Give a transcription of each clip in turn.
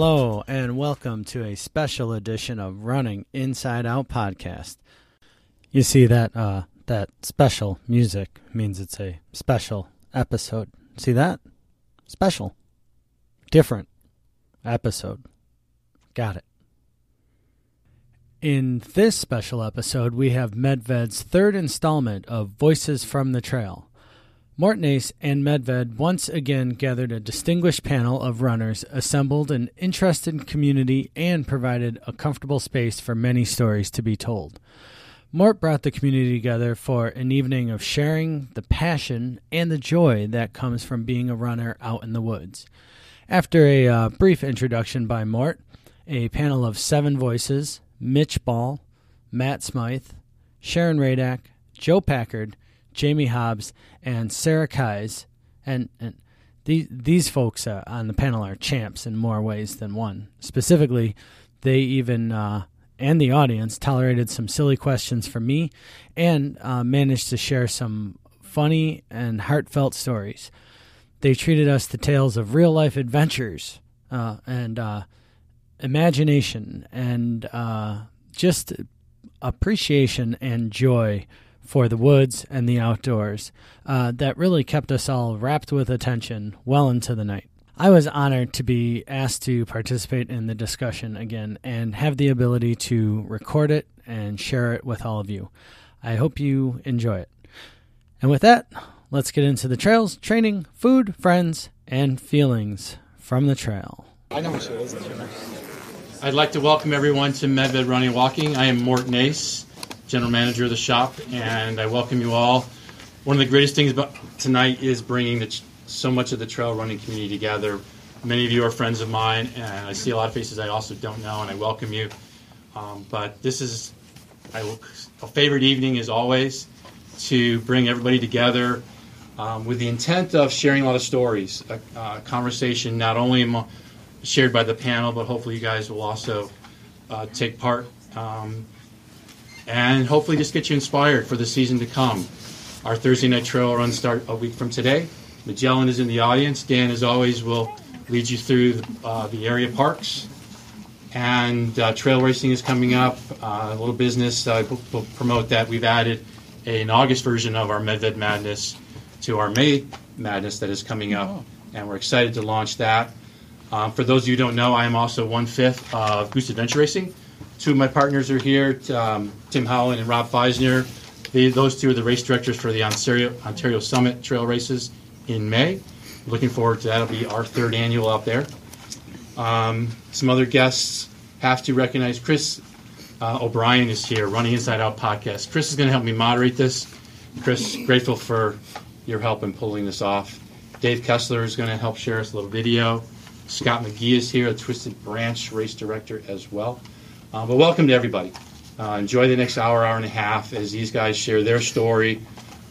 Hello, and welcome to a special edition of Running Inside Out podcast. You see that uh, that special music means it's a special episode. See that? Special, different episode. Got it. In this special episode, we have Medved's third installment of Voices from the Trail. Nace and Medved once again gathered a distinguished panel of runners, assembled an interested community, and provided a comfortable space for many stories to be told. Mort brought the community together for an evening of sharing the passion and the joy that comes from being a runner out in the woods. After a uh, brief introduction by Mort, a panel of seven voices Mitch Ball, Matt Smythe, Sharon Radak, Joe Packard, Jamie Hobbs, and Sarah Keyes. And, and these, these folks uh, on the panel are champs in more ways than one. Specifically, they even, uh, and the audience, tolerated some silly questions from me and uh, managed to share some funny and heartfelt stories. They treated us to tales of real life adventures uh, and uh, imagination and uh, just appreciation and joy for the woods and the outdoors uh, that really kept us all wrapped with attention well into the night. I was honored to be asked to participate in the discussion again and have the ability to record it and share it with all of you. I hope you enjoy it. And with that, let's get into the trails, training, food, friends, and feelings from the trail. I know what she is. I'd like to welcome everyone to Medved Running Walking. I am Mort Nace general manager of the shop, and I welcome you all. One of the greatest things about tonight is bringing the, so much of the trail running community together. Many of you are friends of mine, and I see a lot of faces I also don't know, and I welcome you. Um, but this is I, a favorite evening, as always, to bring everybody together um, with the intent of sharing a lot of stories, a, a conversation not only shared by the panel, but hopefully you guys will also uh, take part. Um, and hopefully just get you inspired for the season to come. Our Thursday night trail run start a week from today. Magellan is in the audience. Dan, as always, will lead you through the, uh, the area parks. And uh, trail racing is coming up. Uh, a little business, uh, we'll promote that. We've added an August version of our Medved Madness to our May Madness that is coming up. Oh. And we're excited to launch that. Um, for those of you who don't know, I am also one fifth of Goose Adventure Racing. Two of my partners are here, um, Tim Howland and Rob Feisner. They, those two are the race directors for the Ontario, Ontario Summit Trail Races in May. Looking forward to that. It'll be our third annual out there. Um, some other guests have to recognize Chris uh, O'Brien is here, Running Inside Out podcast. Chris is going to help me moderate this. Chris, grateful for your help in pulling this off. Dave Kessler is going to help share us a little video. Scott McGee is here, a Twisted Branch race director as well. Uh, but welcome to everybody. Uh, enjoy the next hour, hour and a half as these guys share their story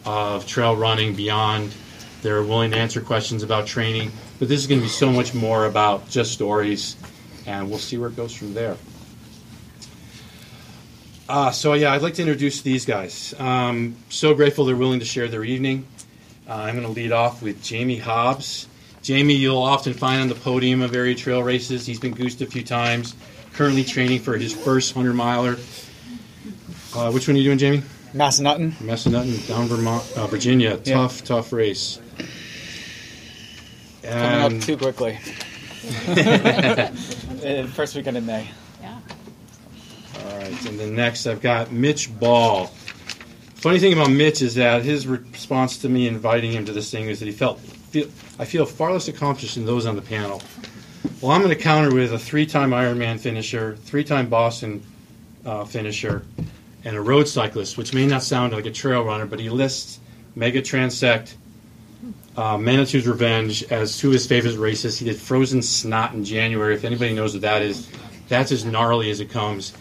of trail running beyond. They're willing to answer questions about training, but this is going to be so much more about just stories, and we'll see where it goes from there. Uh, so yeah, I'd like to introduce these guys. Um, so grateful they're willing to share their evening. Uh, I'm going to lead off with Jamie Hobbs. Jamie, you'll often find on the podium of area trail races. He's been goosed a few times currently training for his first 100 miler. Uh, which one are you doing, Jamie? Massanutten. Massanutten, down Vermont, uh, Virginia. Yeah. Tough, tough race. Coming up too quickly. first weekend in May. Yeah. All right, and then next I've got Mitch Ball. Funny thing about Mitch is that his response to me inviting him to this thing is that he felt feel, I feel far less accomplished than those on the panel. Well, I'm going to counter with a three-time Ironman finisher, three-time Boston uh, finisher, and a road cyclist, which may not sound like a trail runner, but he lists Mega Transect, uh, Manitou's Revenge as two of his favorite races. He did Frozen Snot in January. If anybody knows what that is, that's as gnarly as it comes.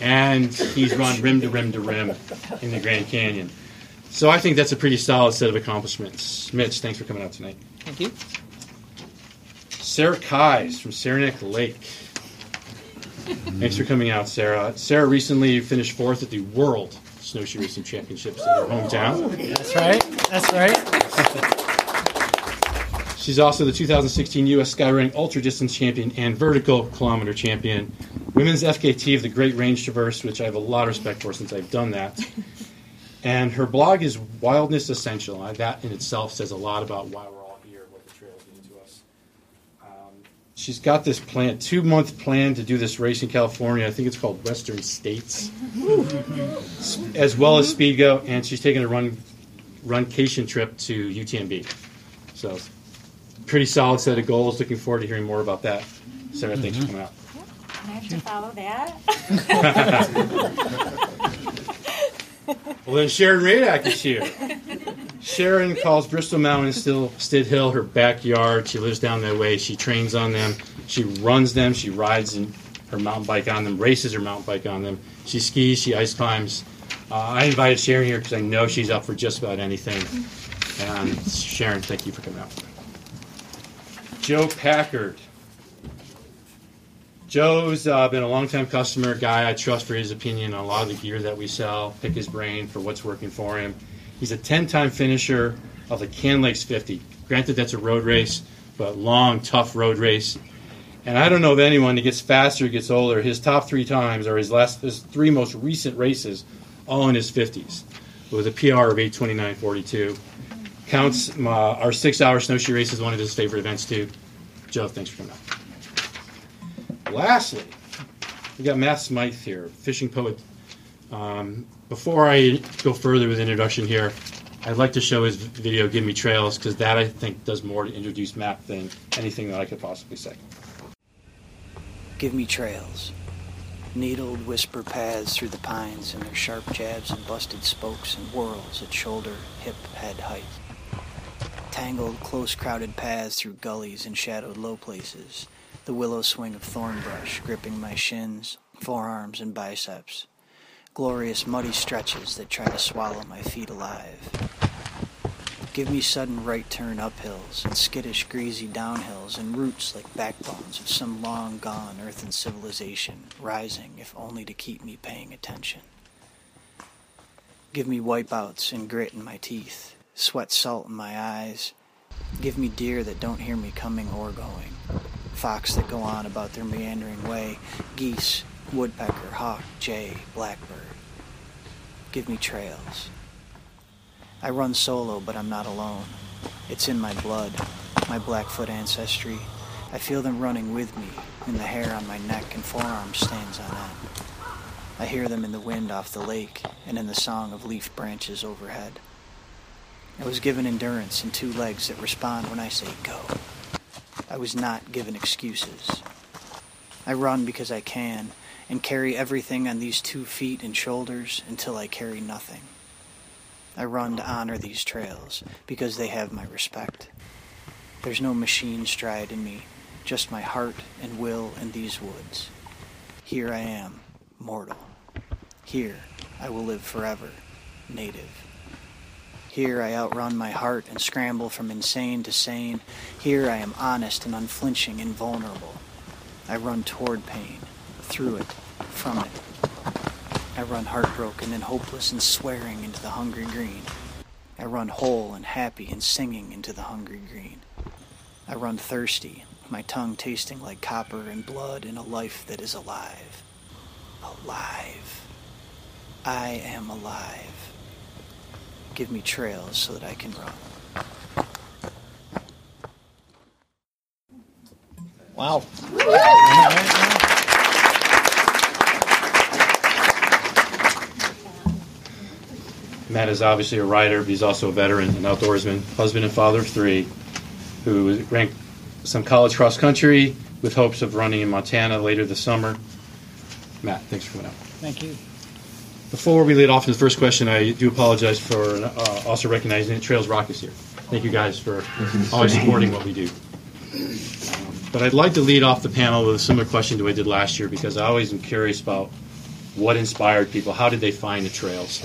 And he's run rim to rim to rim in the Grand Canyon. So I think that's a pretty solid set of accomplishments. Mitch, thanks for coming out tonight. Thank you. Sarah Keyes from Saranac Lake. Thanks for coming out, Sarah. Sarah recently finished fourth at the World Snowshoe Racing Championships in her hometown. That's right. That's right. She's also the 2016 U.S. Skyrunning Ultra Distance Champion and Vertical Kilometer Champion, Women's FKT of the Great Range Traverse, which I have a lot of respect for since I've done that. And her blog is Wildness Essential. That in itself says a lot about why we're all here, what the trails mean to us. Um, she's got this plan, two month plan to do this race in California. I think it's called Western States, as well as Speedgoat, and she's taking a run runcation trip to UTMB. So, pretty solid set of goals. Looking forward to hearing more about that. Sarah, thanks for mm-hmm. coming out. I have to follow that. Well, then Sharon Radak is here. Sharon calls Bristol Mountain still Stid Hill her backyard. She lives down that way. She trains on them. She runs them. She rides in her mountain bike on them. Races her mountain bike on them. She skis. She ice climbs. Uh, I invited Sharon here because I know she's up for just about anything. And Sharon, thank you for coming out. Joe Packard. Joe's uh, been a longtime customer, guy I trust for his opinion on a lot of the gear that we sell. Pick his brain for what's working for him. He's a 10-time finisher of the Can Lakes 50. Granted, that's a road race, but long, tough road race. And I don't know of anyone that gets faster, gets older. His top three times are his last, his three most recent races, all in his 50s, with a PR of 829.42. Counts uh, our six-hour snowshoe race is one of his favorite events too. Joe, thanks for coming out. Lastly, we got Matt Smythe here, fishing poet. Um, before I go further with the introduction here, I'd like to show his video, Give Me Trails, because that I think does more to introduce Matt than anything that I could possibly say. Give me trails. Needled whisper paths through the pines and their sharp jabs and busted spokes and whirls at shoulder, hip, head height. Tangled, close crowded paths through gullies and shadowed low places. The willow swing of thorn brush gripping my shins, forearms, and biceps. Glorious muddy stretches that try to swallow my feet alive. Give me sudden right turn uphills and skittish greasy downhills and roots like backbones of some long gone earthen civilization rising if only to keep me paying attention. Give me wipeouts and grit in my teeth, sweat salt in my eyes. Give me deer that don't hear me coming or going, fox that go on about their meandering way, geese, woodpecker, hawk, jay, blackbird. Give me trails. I run solo, but I'm not alone. It's in my blood, my Blackfoot ancestry. I feel them running with me, and the hair on my neck and forearms stands on end. I hear them in the wind off the lake and in the song of leaf branches overhead. I was given endurance and two legs that respond when I say go. I was not given excuses. I run because I can and carry everything on these two feet and shoulders until I carry nothing. I run to honor these trails because they have my respect. There's no machine stride in me, just my heart and will in these woods. Here I am, mortal. Here I will live forever, native. Here I outrun my heart and scramble from insane to sane. Here I am honest and unflinching and vulnerable. I run toward pain, through it, from it. I run heartbroken and hopeless and swearing into the hungry green. I run whole and happy and singing into the hungry green. I run thirsty, my tongue tasting like copper and blood in a life that is alive. Alive. I am alive. Give me trails so that I can run. Wow. Matt is obviously a writer, but he's also a veteran, an outdoorsman, husband and father of three, who ranked some college cross country with hopes of running in Montana later this summer. Matt, thanks for coming out. Thank you. Before we lead off to the first question, I do apologize for uh, also recognizing that Trails Roc is here. Thank you guys for always supporting what we do. Um, but I'd like to lead off the panel with a similar question to what I did last year because I always am curious about what inspired people. How did they find the trails?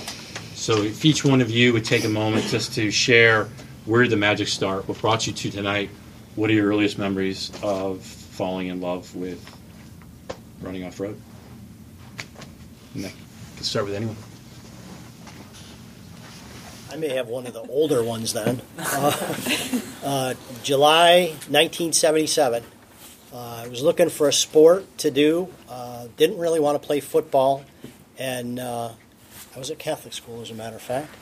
So if each one of you would take a moment just to share where did the magic start, what brought you to tonight, what are your earliest memories of falling in love with running off road? And that can start with anyone. I may have one of the older ones then. Uh, uh, July 1977. Uh, I was looking for a sport to do. Uh, didn't really want to play football, and uh, I was at Catholic school, as a matter of fact.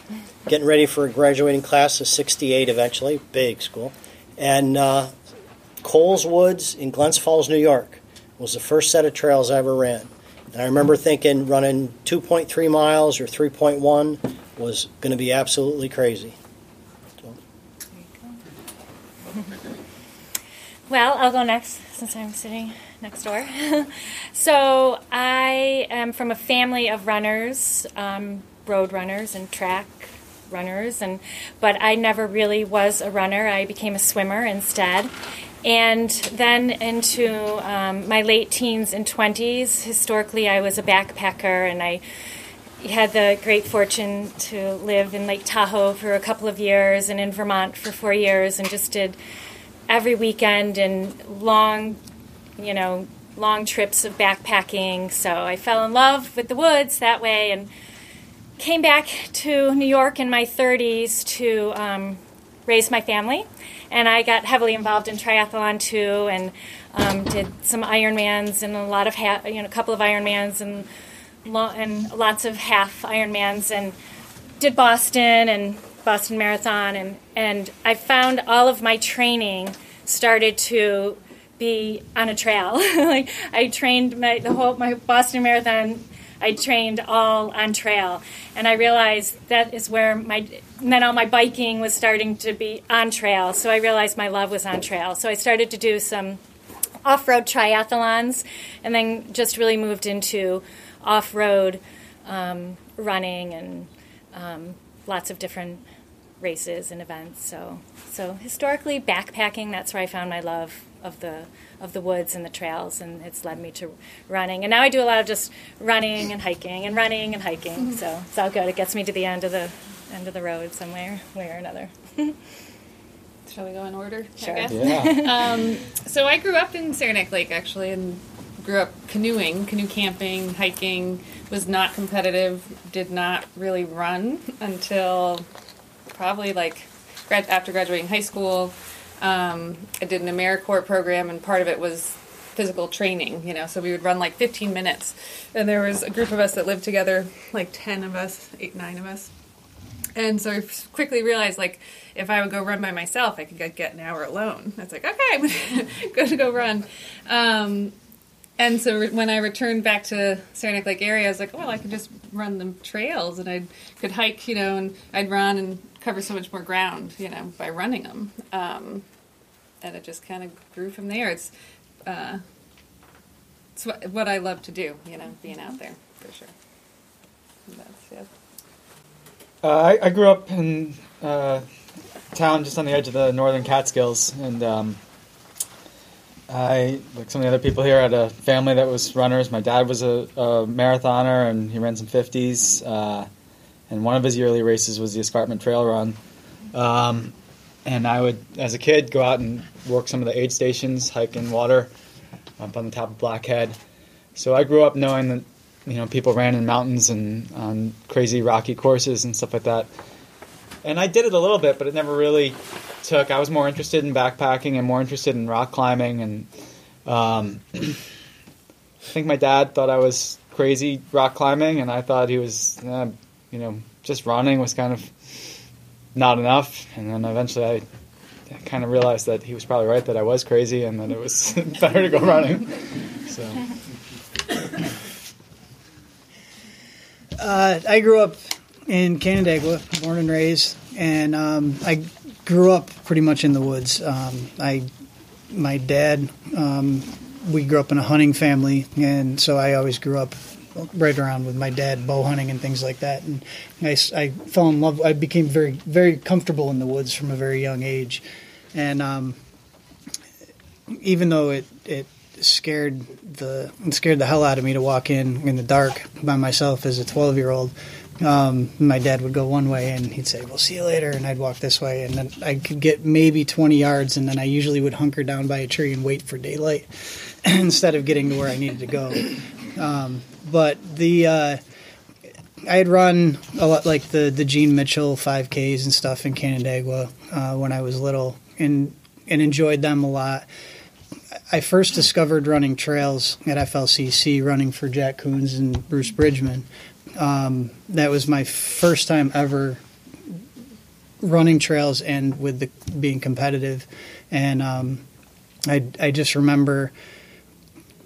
Getting ready for a graduating class of 68 eventually, big school. And uh, Coles Woods in Glens Falls, New York was the first set of trails I ever ran. And I remember thinking running 2.3 miles or 3.1 was going to be absolutely crazy. Well, I'll go next since I'm sitting next door. so I am from a family of runners, um, road runners and track runners, and but I never really was a runner. I became a swimmer instead. And then into um, my late teens and 20s, historically, I was a backpacker and I had the great fortune to live in Lake Tahoe for a couple of years and in Vermont for four years and just did every weekend and long, you know, long trips of backpacking. So I fell in love with the woods that way and came back to New York in my 30s to um, raise my family. And I got heavily involved in triathlon too, and um, did some Ironmans and a lot of ha- you know a couple of Ironmans and lo- and lots of half Ironmans and did Boston and Boston Marathon and and I found all of my training started to be on a trail. like I trained my the whole my Boston Marathon I trained all on trail and I realized that is where my then all my biking was starting to be on trail. So I realized my love was on trail. So I started to do some off-road triathlons and then just really moved into off-road um, running and um, lots of different races and events. So, so historically, backpacking. That's where I found my love of the of the woods and the trails, and it's led me to running. And now I do a lot of just running and hiking and running and hiking. So it's all good. It gets me to the end of the end of the road somewhere, way or another. Shall we go in order? I Sure. guess? Yeah. Um, so I grew up in Saranac Lake actually, and grew up canoeing, canoe camping, hiking. Was not competitive. Did not really run until probably like after graduating high school. Um, I did an AmeriCorps program, and part of it was physical training. You know, so we would run like 15 minutes, and there was a group of us that lived together, like 10 of us, eight, nine of us. And so I quickly realized, like, if I would go run by myself, I could get- an hour alone. Was like, okay, I'm going to go run. Um, and so re- when I returned back to Saranac Lake area, I was like, well, I could just run the trails and I could hike, you know, and I'd run and cover so much more ground, you know, by running them. Um, and it just kind of grew from there. It's, uh, it's what, what I love to do, you know, being out there for sure. That's, yeah. Uh, I, I grew up in uh, town just on the edge of the northern Catskills, and um, I, like some of the other people here, had a family that was runners. My dad was a, a marathoner, and he ran some 50s. And one of his yearly races was the Escarpment Trail Run. Um, and I would, as a kid, go out and work some of the aid stations, hike in water up on the top of Blackhead. So I grew up knowing that you know people ran in mountains and on crazy rocky courses and stuff like that. And I did it a little bit, but it never really took. I was more interested in backpacking and more interested in rock climbing, and um, I think my dad thought I was crazy rock climbing, and I thought he was, uh, you know, just running was kind of not enough. And then eventually I kind of realized that he was probably right that I was crazy and that it was better to go running. So. Uh, I grew up in Canandaigua, born and raised, and um, I grew up pretty much in the woods. Um, I, my dad, um, we grew up in a hunting family, and so I always grew up right around with my dad, bow hunting and things like that. And I fell in love. I became very, very comfortable in the woods from a very young age, and um, even though it it scared the scared the hell out of me to walk in in the dark by myself as a 12 year old um, my dad would go one way and he'd say we'll see you later and i'd walk this way and then i could get maybe 20 yards and then i usually would hunker down by a tree and wait for daylight instead of getting to where i needed to go um, but the uh, I had run a lot like the the Gene Mitchell 5Ks and stuff in Canandaigua uh, when I was little, and and enjoyed them a lot. I first discovered running trails at FLCC, running for Jack Coons and Bruce Bridgman. Um, that was my first time ever running trails and with the being competitive, and um, I I just remember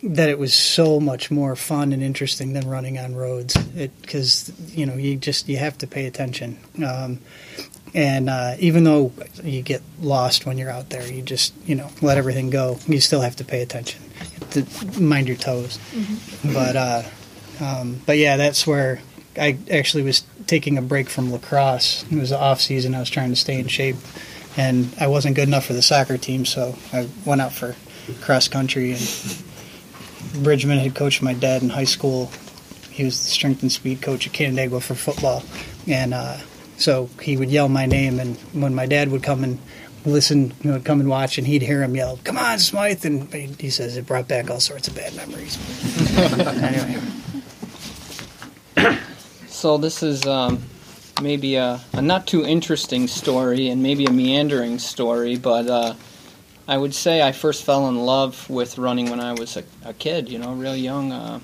that it was so much more fun and interesting than running on roads. Because you know you just you have to pay attention. Um, and uh, even though you get lost when you're out there you just you know let everything go you still have to pay attention. To mind your toes. Mm-hmm. but uh, um, but yeah that's where I actually was taking a break from lacrosse. It was the off season. I was trying to stay in shape and I wasn't good enough for the soccer team so I went out for cross country and Bridgman had coached my dad in high school. He was the strength and speed coach at Canandaigua for football, and uh, so he would yell my name. And when my dad would come and listen, you know, come and watch, and he'd hear him yell, "Come on, Smythe!" and he says it brought back all sorts of bad memories. anyway. So this is um, maybe a, a, not too interesting story, and maybe a meandering story, but. Uh, I would say I first fell in love with running when I was a, a kid, you know, real young. Uh,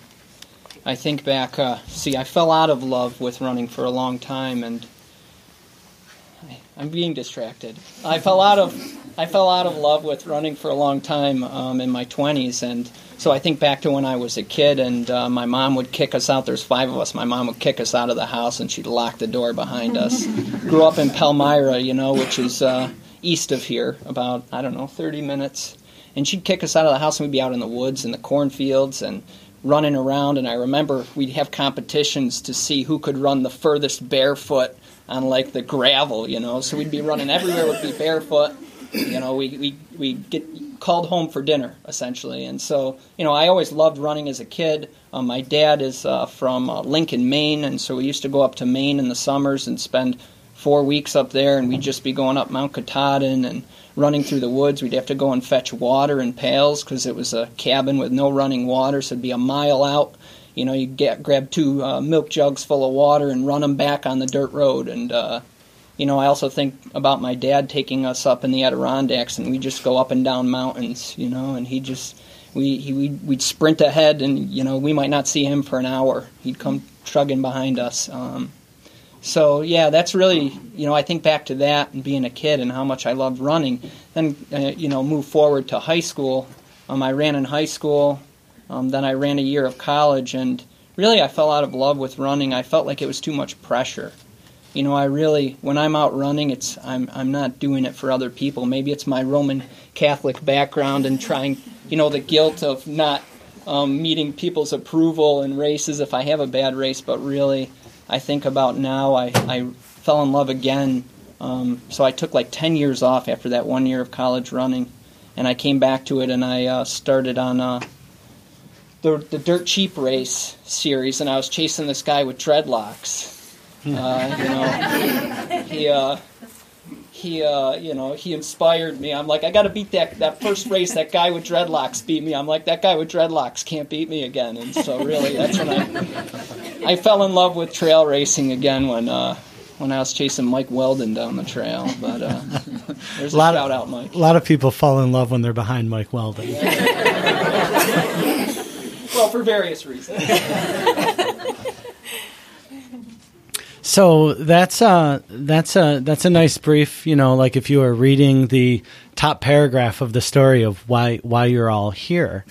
I think back, uh, see, I fell out of love with running for a long time, and I, I'm being distracted. I fell out of I fell out of love with running for a long time um, in my 20s, and so I think back to when I was a kid, and uh, my mom would kick us out. There's five of us. My mom would kick us out of the house, and she'd lock the door behind us. Grew up in Palmyra, you know, which is uh, east of here, about, I don't know, 30 minutes. And she'd kick us out of the house and we'd be out in the woods and the cornfields and running around. And I remember we'd have competitions to see who could run the furthest barefoot on like the gravel, you know. So we'd be running everywhere, would be barefoot. You know, we we we get called home for dinner essentially, and so you know I always loved running as a kid. Um, my dad is uh, from uh, Lincoln, Maine, and so we used to go up to Maine in the summers and spend four weeks up there, and we'd just be going up Mount Katahdin and running through the woods. We'd have to go and fetch water in pails because it was a cabin with no running water, so it'd be a mile out. You know, you'd get grab two uh, milk jugs full of water and run them back on the dirt road. And uh, you know, I also think about my dad taking us up in the Adirondacks, and we'd just go up and down mountains. You know, and he just we he, we'd, we'd sprint ahead, and you know, we might not see him for an hour. He'd come trugging behind us. Um, so yeah, that's really you know I think back to that and being a kid and how much I loved running. Then uh, you know move forward to high school. Um, I ran in high school. Um, then I ran a year of college, and really I fell out of love with running. I felt like it was too much pressure. You know, I really when I'm out running, it's I'm I'm not doing it for other people. Maybe it's my Roman Catholic background and trying, you know, the guilt of not um, meeting people's approval in races if I have a bad race, but really I think about now, I, I fell in love again. Um, so I took like 10 years off after that one year of college running. And I came back to it and I uh, started on uh, the, the Dirt Cheap Race series. And I was chasing this guy with dreadlocks. Uh, you know, he, uh, he uh, you know he inspired me. I'm like I got to beat that that first race. That guy with dreadlocks beat me. I'm like that guy with dreadlocks can't beat me again. And so really that's when I I fell in love with trail racing again when uh, when I was chasing Mike Weldon down the trail. But uh, there's a, a lot shout of, out, Mike. A lot of people fall in love when they're behind Mike Weldon. well, for various reasons. So that's uh that's a that's a nice brief, you know, like if you were reading the top paragraph of the story of why why you're all here.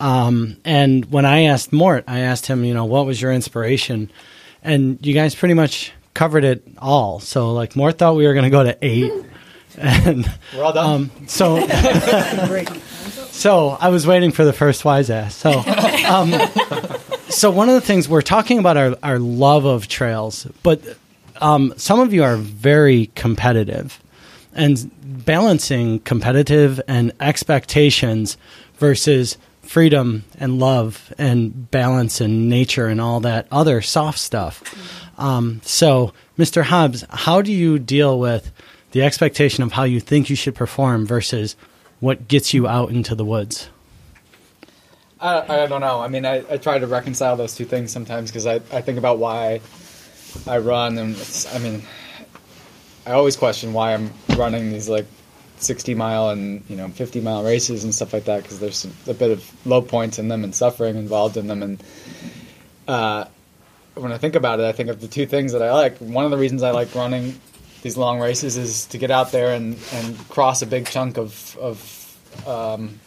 Um, and when I asked Mort, I asked him, you know, what was your inspiration? And you guys pretty much covered it all. So like Mort thought we were going to go to eight, and we're all done. Um, so so I was waiting for the first wise ass. So. Um, so one of the things we're talking about our, our love of trails, but um, some of you are very competitive and balancing competitive and expectations versus freedom and love and balance and nature and all that other soft stuff. Um, so, Mr. Hobbs, how do you deal with the expectation of how you think you should perform versus what gets you out into the woods? I, I don't know. I mean, I, I try to reconcile those two things sometimes because I, I think about why I run, and I mean, I always question why I'm running these like 60 mile and you know 50 mile races and stuff like that because there's a bit of low points in them and suffering involved in them. And uh, when I think about it, I think of the two things that I like. One of the reasons I like running these long races is to get out there and, and cross a big chunk of, of um,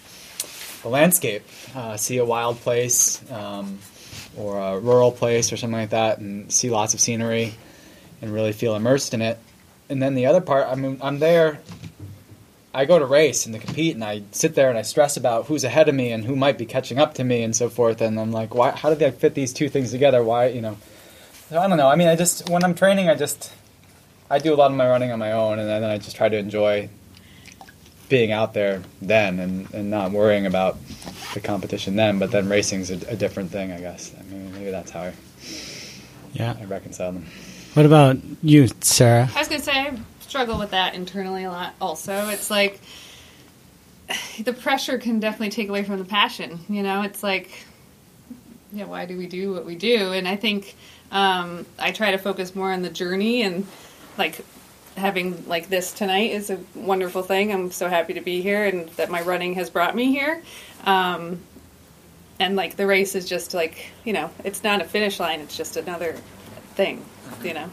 the landscape, uh, see a wild place um, or a rural place or something like that, and see lots of scenery and really feel immersed in it. And then the other part, I mean, I'm there. I go to race and to compete, and I sit there and I stress about who's ahead of me and who might be catching up to me and so forth. And I'm like, why? How did I fit these two things together? Why, you know? So I don't know. I mean, I just when I'm training, I just I do a lot of my running on my own, and then I just try to enjoy being out there then and, and not worrying about the competition then. But then racing's a, a different thing, I guess. I mean, maybe that's how I, Yeah. I reconcile them. What about you, Sarah? I was gonna say I struggle with that internally a lot. Also, it's like the pressure can definitely take away from the passion. You know, it's like, yeah, why do we do what we do? And I think um, I try to focus more on the journey and like having like this tonight is a wonderful thing. I'm so happy to be here and that my running has brought me here. Um, and like the race is just like you know, it's not a finish line. It's just another thing. You know.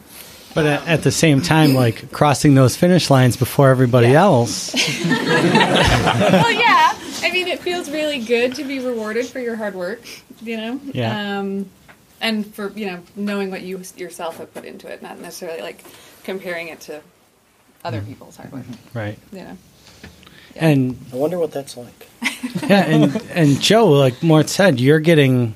But at, at the same time, like crossing those finish lines before everybody Yeah. else. well, yeah. I mean, it feels really good to be rewarded for your hard work, you know? Yeah. Um, and for, you know, knowing what you yourself have put into it, not necessarily like comparing it to other people's hard work, Right. you know? And I wonder what that's like. yeah, and and Joe, like Mort said, you're getting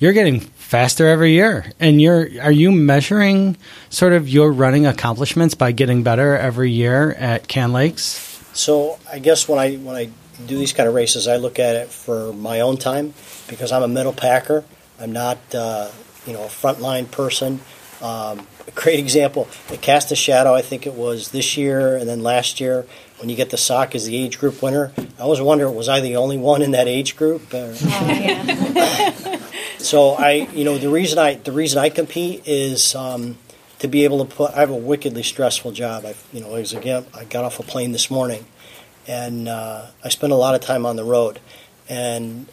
you're getting faster every year. And you're are you measuring sort of your running accomplishments by getting better every year at Can Lakes? So I guess when I when I do these kind of races, I look at it for my own time because I'm a middle packer. I'm not uh, you know a frontline person. Um, a great example It Cast a Shadow. I think it was this year and then last year when you get the sock as the age group winner. I always wonder was I the only one in that age group? Or- so I, you know, the reason I the reason I compete is um, to be able to put. I have a wickedly stressful job. I, you know, as again, I got off a plane this morning, and uh, I spend a lot of time on the road, and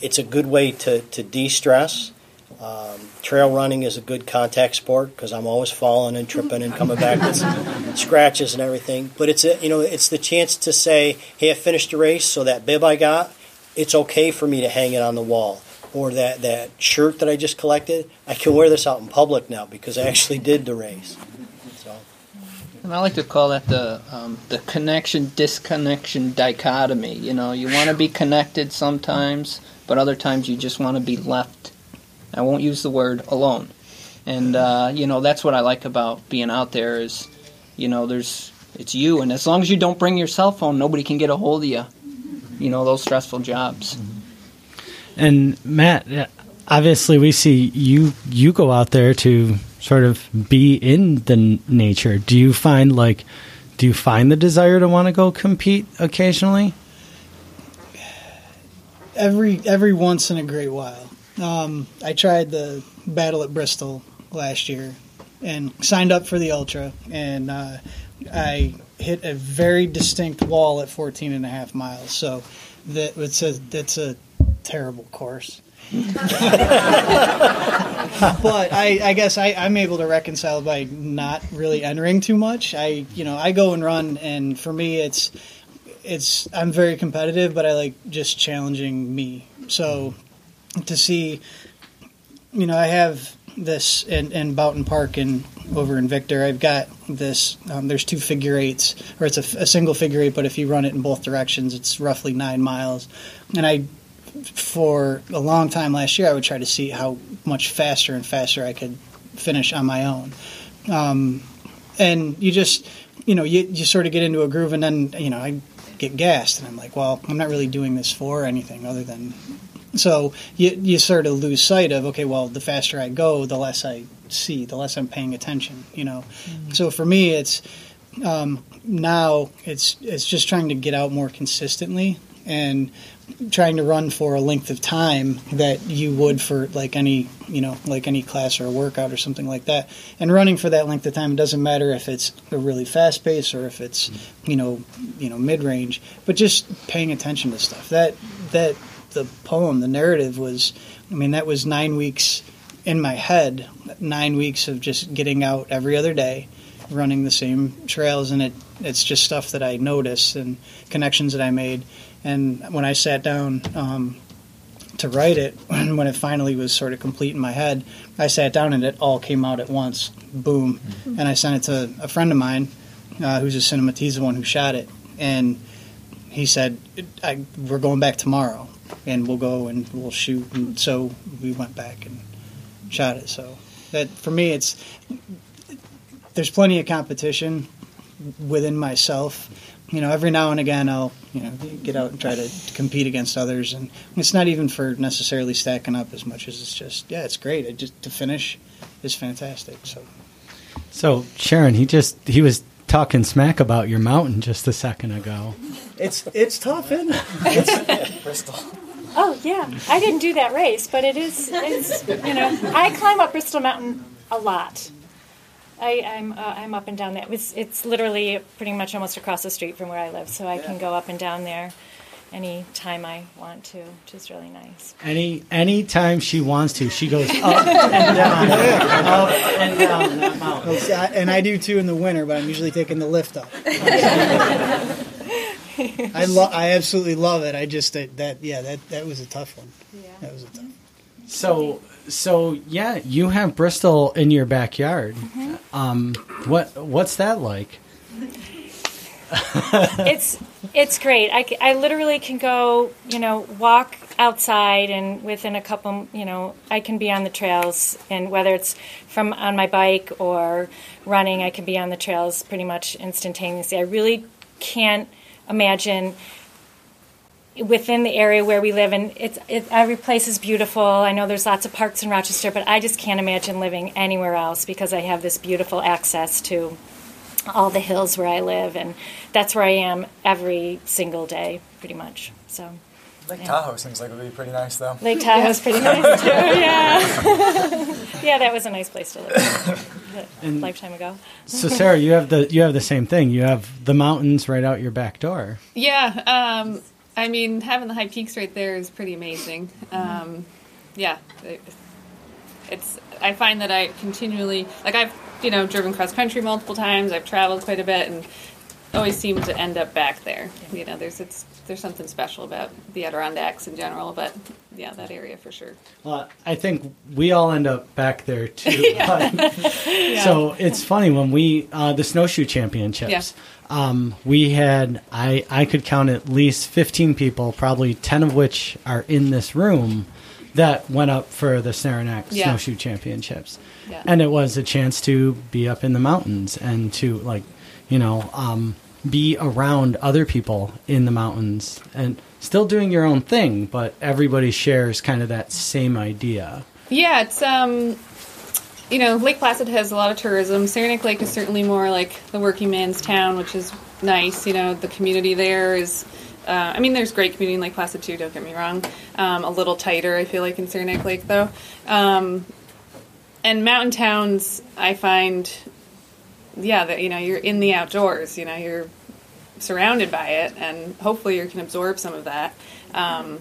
it's a good way to to de-stress. Um, trail running is a good contact sport because I'm always falling and tripping and coming back with scratches and everything. But it's a, you know it's the chance to say, hey, I finished the race, so that bib I got, it's okay for me to hang it on the wall. Or that, that shirt that I just collected, I can wear this out in public now because I actually did the race. So And I like to call that the um, the connection disconnection dichotomy. You know, you want to be connected sometimes, but other times you just want to be left. I won't use the word alone. And uh, you know, that's what I like about being out there is, you know, there's it's you, and as long as you don't bring your cell phone, nobody can get a hold of you. You know, those stressful jobs. And Matt, obviously we see you you go out there to sort of be in the n- nature. Do you find like do you find the desire to want to go compete occasionally? every every once in a great while. Um, I tried the battle at Bristol last year and signed up for the ultra, and uh, I hit a very distinct wall at 14 and a half miles. So that it's a that's a terrible course. but I, I guess I, I'm able to reconcile by not really entering too much. I you know I go and run, and for me it's it's I'm very competitive, but I like just challenging me. So to see, you know, I have this in, in Boughton Park and over in Victor. I've got this. Um, there's two figure eights, or it's a, a single figure eight, but if you run it in both directions, it's roughly nine miles. And I, for a long time last year, I would try to see how much faster and faster I could finish on my own. Um, and you just, you know, you, you sort of get into a groove, and then you know, I get gassed, and I'm like, well, I'm not really doing this for anything other than. So you you sort of lose sight of okay, well, the faster I go, the less I see, the less I'm paying attention, you know. So for me, it's um, now it's it's just trying to get out more consistently and trying to run for a length of time that you would for like any you know like any class or a workout or something like that. And running for that length of time it doesn't matter if it's a really fast pace or if it's you know you know mid range but just paying attention to stuff. That that the poem the narrative was i mean that was 9 weeks in my head 9 weeks of just getting out every other day running the same trails and it it's just stuff that I noticed and connections that I made and when I sat down um, to write it, when it finally was sort of complete in my head, I sat down and it all came out at once. Boom. Mm-hmm. And I sent it to a friend of mine uh, who's a cinematographer, the one who shot it. And he said, We're going back tomorrow and we'll go and we'll shoot. And so we went back and shot it. So that for me, it's there's plenty of competition within myself you know, every now and again I'll, you know, get out and try to compete against others, and it's not even for necessarily stacking up as much as it's just, yeah, it's great. It just to finish is fantastic. So, so Sharon, he just he was talking smack about your mountain just a second ago. It's it's tough, isn't it? It's, Bristol. Oh yeah, I didn't do that race, but it is. It's you know, I climb up Bristol Mountain a lot. I, am I'm, uh, I'm up and down there. It's it's literally pretty much almost across the street from where I live, so I yeah. can go up and down there any time I want to, which is really nice. Any any time she wants to, she goes up and down, up and down that mountain. And I do too in the winter, but I'm usually taking the lift up. I love. I absolutely love it. I just that, that yeah that that was a tough one. Yeah. That was a tough. One. So so yeah, you have Bristol in your backyard. Mm-hmm. Um, what what's that like? it's it's great. I, I literally can go, you know, walk outside, and within a couple, you know, I can be on the trails, and whether it's from on my bike or running, I can be on the trails pretty much instantaneously. I really can't imagine within the area where we live, and it's it, every place is beautiful. I know there's lots of parks in Rochester, but I just can't imagine living anywhere else because I have this beautiful access to all the hills where I live, and that's where I am every single day, pretty much. So. Lake yeah. Tahoe seems like it would be pretty nice, though. Lake Tahoe's pretty nice too. Yeah, yeah, that was a nice place to live. a lifetime ago. so, Sarah, you have the you have the same thing. You have the mountains right out your back door. Yeah, um, I mean, having the high peaks right there is pretty amazing. Um, yeah, it, it's. I find that I continually like I've you know driven cross country multiple times. I've traveled quite a bit and always seem to end up back there. You know, there's it's there's something special about the Adirondacks in general, but yeah, that area for sure. Well, I think we all end up back there too. yeah. So it's funny when we uh, the snowshoe championships. Yeah. Um, we had I I could count at least fifteen people, probably ten of which are in this room, that went up for the Saranac yeah. Snowshoe Championships, yeah. and it was a chance to be up in the mountains and to like, you know, um, be around other people in the mountains and still doing your own thing, but everybody shares kind of that same idea. Yeah, it's um you know, Lake Placid has a lot of tourism. Saranac Lake is certainly more like the working man's town, which is nice. You know, the community there is. Uh, I mean, there's great community in Lake Placid too. Don't get me wrong. Um, a little tighter, I feel like in Saranac Lake though. Um, and mountain towns, I find, yeah, that you know, you're in the outdoors. You know, you're surrounded by it, and hopefully you can absorb some of that. Um,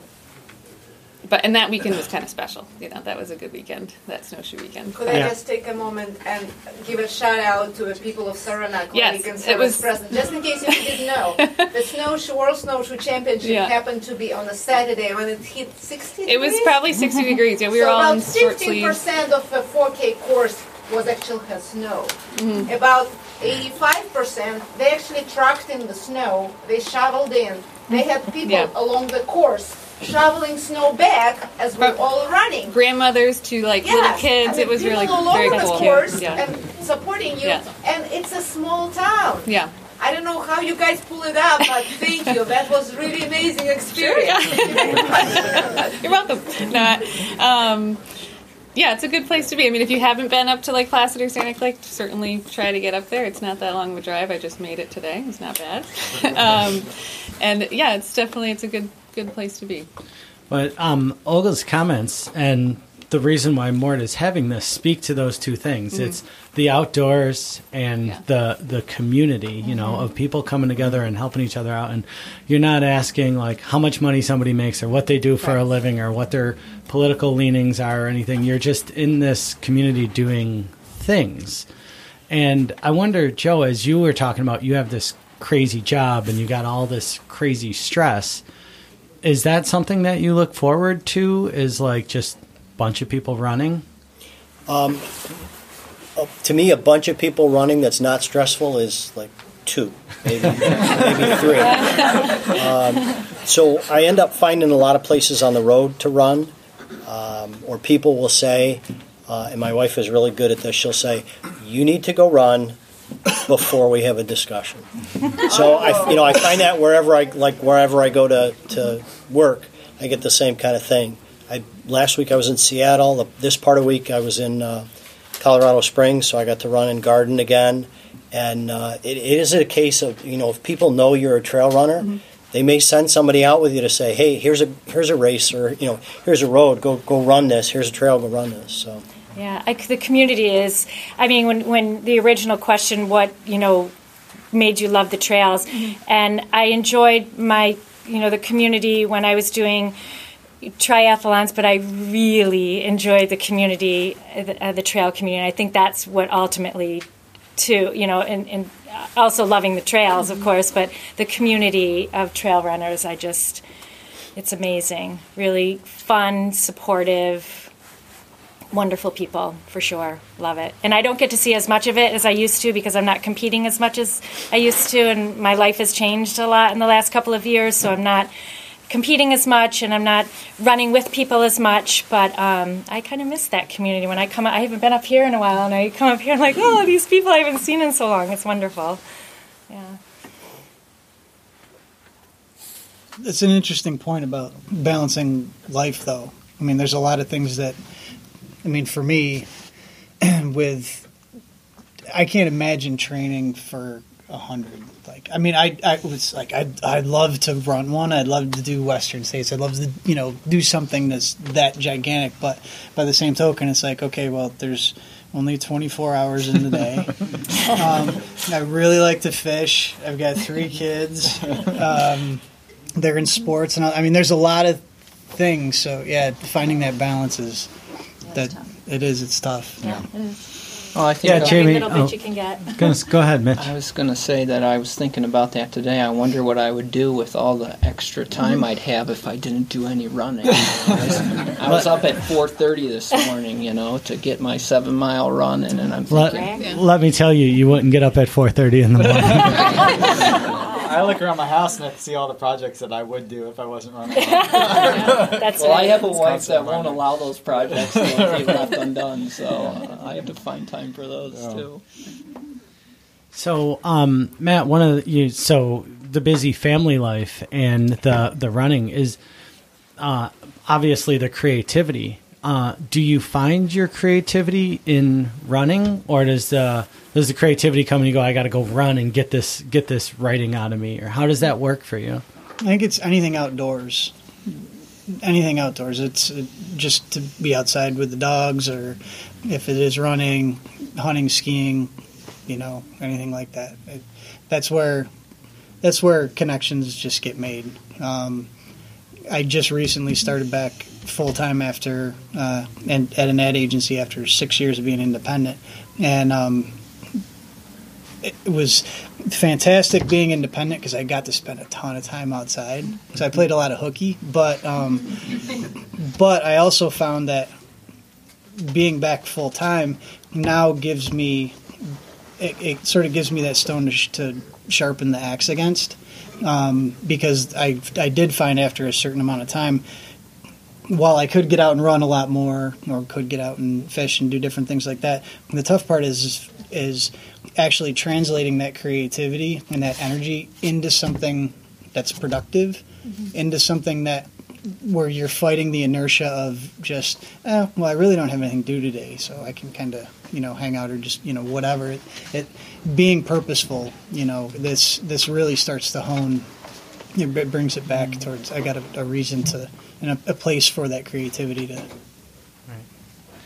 but and that weekend was kind of special. You know, that was a good weekend. That snowshoe weekend. Could I just take a moment and give a shout out to the people of Saranac? Yes, it was present. Just in case you didn't know, the snowshoe World Snowshoe Championship yeah. happened to be on a Saturday when it hit 60. It was probably 60 degrees. Yeah, we so were all in short sleeves. About 15% of a 4K course was actually has snow. Mm-hmm. About 85% they actually trucked in the snow. They shoveled in. They had people yeah. along the course shoveling snow back as we're all running. Grandmothers to like yes. little kids. I mean, it was really all very over cool. Course yeah. and supporting you. Yeah. And it's a small town. Yeah. I don't know how you guys pull it up, but thank you. That was really amazing experience. Sure, yeah. You're welcome. No, um, yeah, it's a good place to be. I mean, if you haven't been up to Lake Placid or Saranac Lake, certainly try to get up there. It's not that long of a drive. I just made it today. It's not bad. um, and yeah, it's definitely it's a good good place to be. But um, Olga's comments and the reason why Mort is having this speak to those two things. Mm-hmm. It's the outdoors and Yeah. the the community, you know, of people coming together and helping each other out. And you're not asking like how much money somebody makes or what they do for a living or what their political leanings are or anything. You're just in this community doing things. And I wonder, Joe, as you were talking about, you have this crazy job and you got all this crazy stress. Is that something that you look forward to? Is like just bunch of people running? to me, a bunch of people running that's not stressful is like two, maybe maybe three. Um, so I end up finding a lot of places on the road to run, um, or people will say, uh, and my wife is really good at this. She'll say, "You need to go run." Before we have a discussion, so I, you know, I find that wherever I like wherever I go to, to work, I get the same kind of thing. I last week I was in Seattle. The, this part of the week I was in uh, Colorado Springs, so I got to run in Garden again. And uh, it, it is a case of you know if people know you're a trail runner, they may send somebody out with you to say, hey, here's a here's a race or you know here's a road, go go run this. Here's a trail, go run this. So Yeah, I, the community is. I mean, when when the original question, what you know, made you love the trails, and I enjoyed my you know the community when I was doing triathlons, but I really enjoyed the community, the, uh, the trail community. I think that's what ultimately, too, you know, and, and also loving the trails, of course, but the community of trail runners. I just, it's amazing. Really fun, supportive wonderful people for sure. Love it. And i don't get to see as much of it as i used to because i'm not competing as much as i used to and my life has changed a lot in the last couple of years so i'm not competing as much and i'm not running with people as much but um, i kind of miss that community. When i come i haven't been up here in a while and i come up here and like oh these people i haven't seen in so long. It's wonderful. Yeah. It's an interesting point about balancing life, though. I mean, there's a lot of things that, I mean, for me, with, I can't imagine training for a hundred. Like, I mean, I, I was like, I'd, I'd love to run one. I'd love to do Western States. I'd love to, you know, do something that's that gigantic. But by the same token, it's like, okay, well, there's only 24 hours in the day. um, I really like to fish. I've got three kids. Um, they're in sports, and I I mean, there's a lot of things. So yeah, finding that balance is that it is. It's tough. yeah it is. Well, I think Yeah, every Jamie, little bit oh. you can get Go, go ahead, Mitch. I was going to say that I was thinking about that today. I wonder what I would do with all the extra time I'd have if I didn't do any running. I was, I was up at 4:30 this morning, you know, to get my seven mile run, in, and I'm Let, thinking, let me tell you, you wouldn't get up at 4.30 in the morning. I look around my house and I see all the projects that I would do if I wasn't running. that's well, I have a It's wife that won't learning. allow those projects to be left undone, so uh, I have to find time for those Yeah. too. So, um, Matt, one of the, you, so the busy family life and the the running is uh, obviously the creativity. Uh, do you find your creativity in running, or does the does the creativity come and you go? I got to go run and get this get this writing out of me, or how does that work for you? I think it's anything outdoors. Anything outdoors. It's uh, just to be outside with the dogs, or if it is running, hunting, skiing, you know, anything like that. It, that's where that's where connections just get made. Um, I just recently started back full time after uh, and at an ad agency after six years of being independent, and um, it was fantastic being independent because I got to spend a ton of time outside. So I played a lot of hooky, but um, but I also found that being back full time now gives me it, it sort of gives me that stone to, sh- to sharpen the axe against um, because I I did find after a certain amount of time while I could get out and run a lot more, or could get out and fish and do different things like that, the tough part is is actually translating that creativity and that energy into something that's productive, into something that where you're fighting the inertia of just, eh, well, I really don't have anything to do today, so I can kind of, you know, hang out or just, you know, whatever. It, it being purposeful, you know, this this really starts to hone. It brings it back towards. I got a, a reason to and a, a place for that creativity to.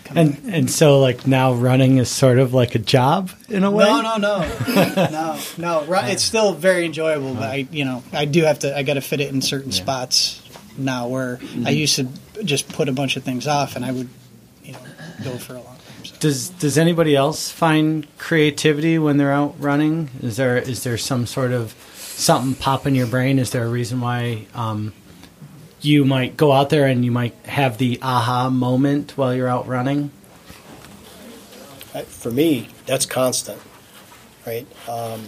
come And back. and so like now running is sort of like a job in a way. No, no, no, no, no. Ru- It's still very enjoyable, but I, you know, I do have to. I got to fit it in certain spots now. Where I used to just put a bunch of things off, and I would, you know, go for a long time. So. Does Does anybody else find creativity when they're out running? Is there is there some sort of something pop in your brain? Is there a reason why um, you might go out there and you might have the aha moment while you're out running? For me, that's constant, right? Um,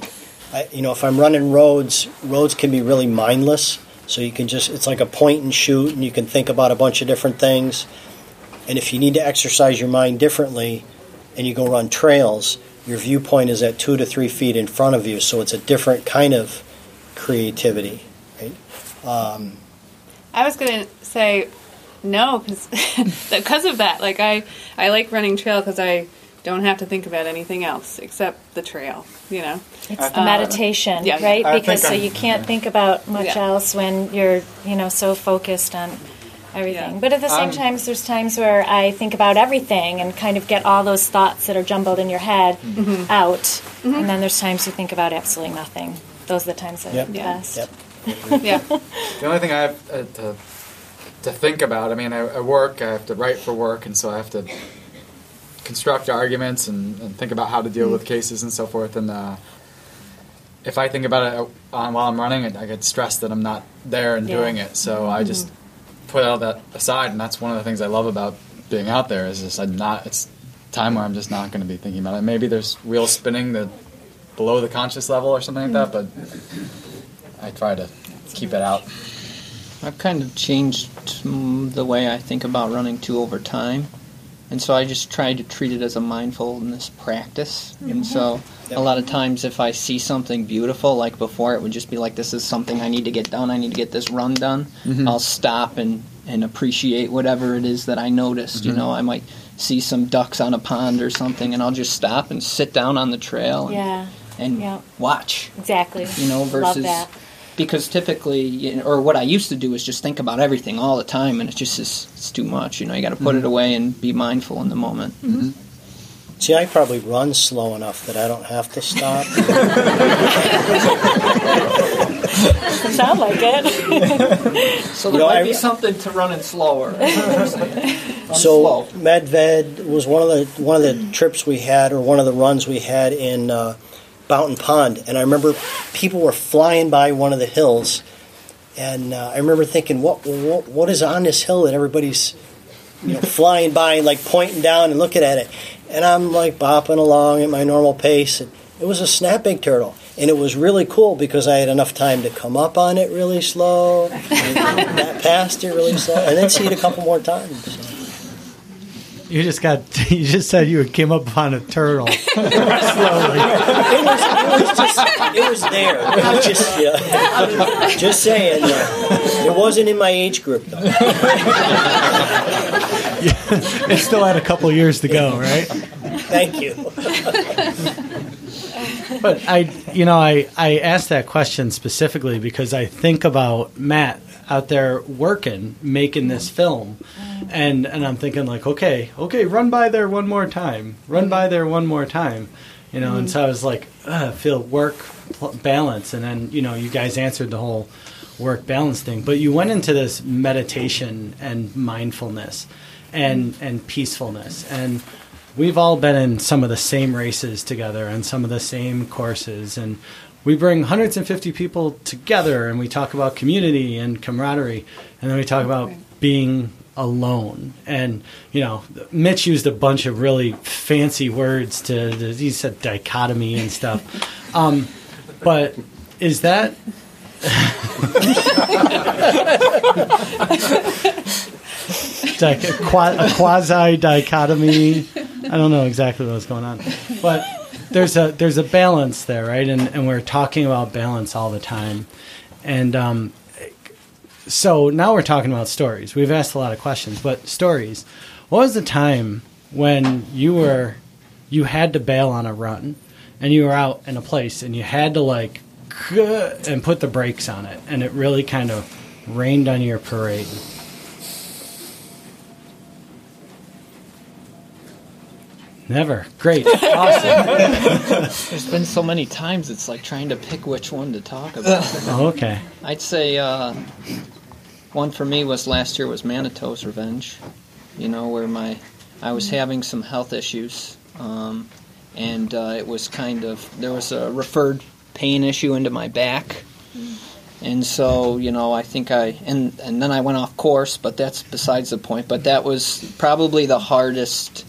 I, you know, if I'm running roads, roads can be really mindless. So you can just, it's like a point and shoot, and you can think about a bunch of different things. And if you need to exercise your mind differently and you go run trails, your viewpoint is at two to three feet in front of you. So it's a different kind of creativity, right? Um, I was gonna say no because because of that. Like I I like running trail because I don't have to think about anything else except the trail. You know. It's the Uh, meditation, yeah. right? I Because so I'm- you can't think about much Yeah. else when you're, you know, so focused on everything. Yeah. But at the same I'm- times, there's times where I think about everything and kind of get all those thoughts that are jumbled in your head Mm-hmm. out. And then there's times you think about absolutely nothing. Those are the times that Yep. are the Yeah. best. yep. Yeah. The only thing I have uh, to to think about, I mean, I, I work, I have to write for work, and so I have to construct arguments and, and think about how to deal with cases and so forth. And uh, if I think about it uh, while I'm running, I, I get stressed that I'm not there and Yeah. doing it. So I just put all that aside, and that's one of the things I love about being out there is just I'm not. It's time where I'm just not going to be thinking about it. Maybe there's wheels spinning that below the conscious level or something like that, but I try to keep it out. I've kind of changed the way I think about running too over time. And so I just try to treat it as a mindfulness practice. And mm-hmm. so Yep. a lot of times if I see something beautiful, like before, it would just be like, this is something I need to get done. I need to get this run done. Mm-hmm. I'll stop and, and appreciate whatever it is that I noticed. You mm-hmm. know, I might see some ducks on a pond or something, and I'll just stop and sit down on the trail and, Yeah, and Yeah. watch exactly. you know, Love versus that. Because typically, you know, or what I used to do is just think about everything all the time, and it just is it's too much. You know, you got to put it mm-hmm. away and be mindful in the moment. Mm-hmm. Mm-hmm. See, I probably run slow enough that I don't have to stop. Sound like it. So You there know, might I- be something to running slower. Run So slow. Medved was one of the one of the trips we had, or one of the runs we had in uh, Bountain Pond, and I remember people were flying by one of the hills, and uh, I remember thinking, what, what what is on this hill that everybody's you know flying by, and like pointing down and looking at it, and I'm like bopping along at my normal pace, and it was a snapping turtle. And it was really cool because I had enough time to come up on it really slow, and that past it really slow, and then see it a couple more times. so. You just got you just said you came up upon a turtle slowly. it was, it was just it was there. It was just yeah. just saying. uh, it wasn't in my age group though. It still had a couple years to go, right? Thank you. But I, you know, I, I asked that question specifically because I think about Matt out there working, making this mm. film, mm. and and I'm thinking like, okay, okay, run by there one more time, run by there one more time, you know. And mm. so I was like, Ugh, I feel work balance, and then you know, you guys answered the whole work balance thing, but you went into this meditation and mindfulness, and and peacefulness, and we've all been in some of the same races together and some of the same courses. And we bring 150 people together and we talk about community and camaraderie and then we talk about being alone. And you know mitch used a bunch of really fancy words to he said dichotomy and stuff. Um, but is that a, quasi dichotomy. I don't know exactly what's going on, but there's a there's a balance there, right? And and we're talking about balance all the time, and um, so now we're talking about stories. We've asked a lot of questions, but stories. What was the time when you were you had to bail on a run and you were out in a place and you had to like and put the brakes on it and it really kind of rained on your parade? Never. Great. Awesome. There's been so many times it's like trying to pick which one to talk about. Oh, okay. I'd say uh, one for me was last year was Manitou's Revenge. You know, where my I was having some health issues, um, and uh, it was kind of there was a referred pain issue into my back, and so you know I think I and and then I went off course, but that's besides the point. But that was probably the hardest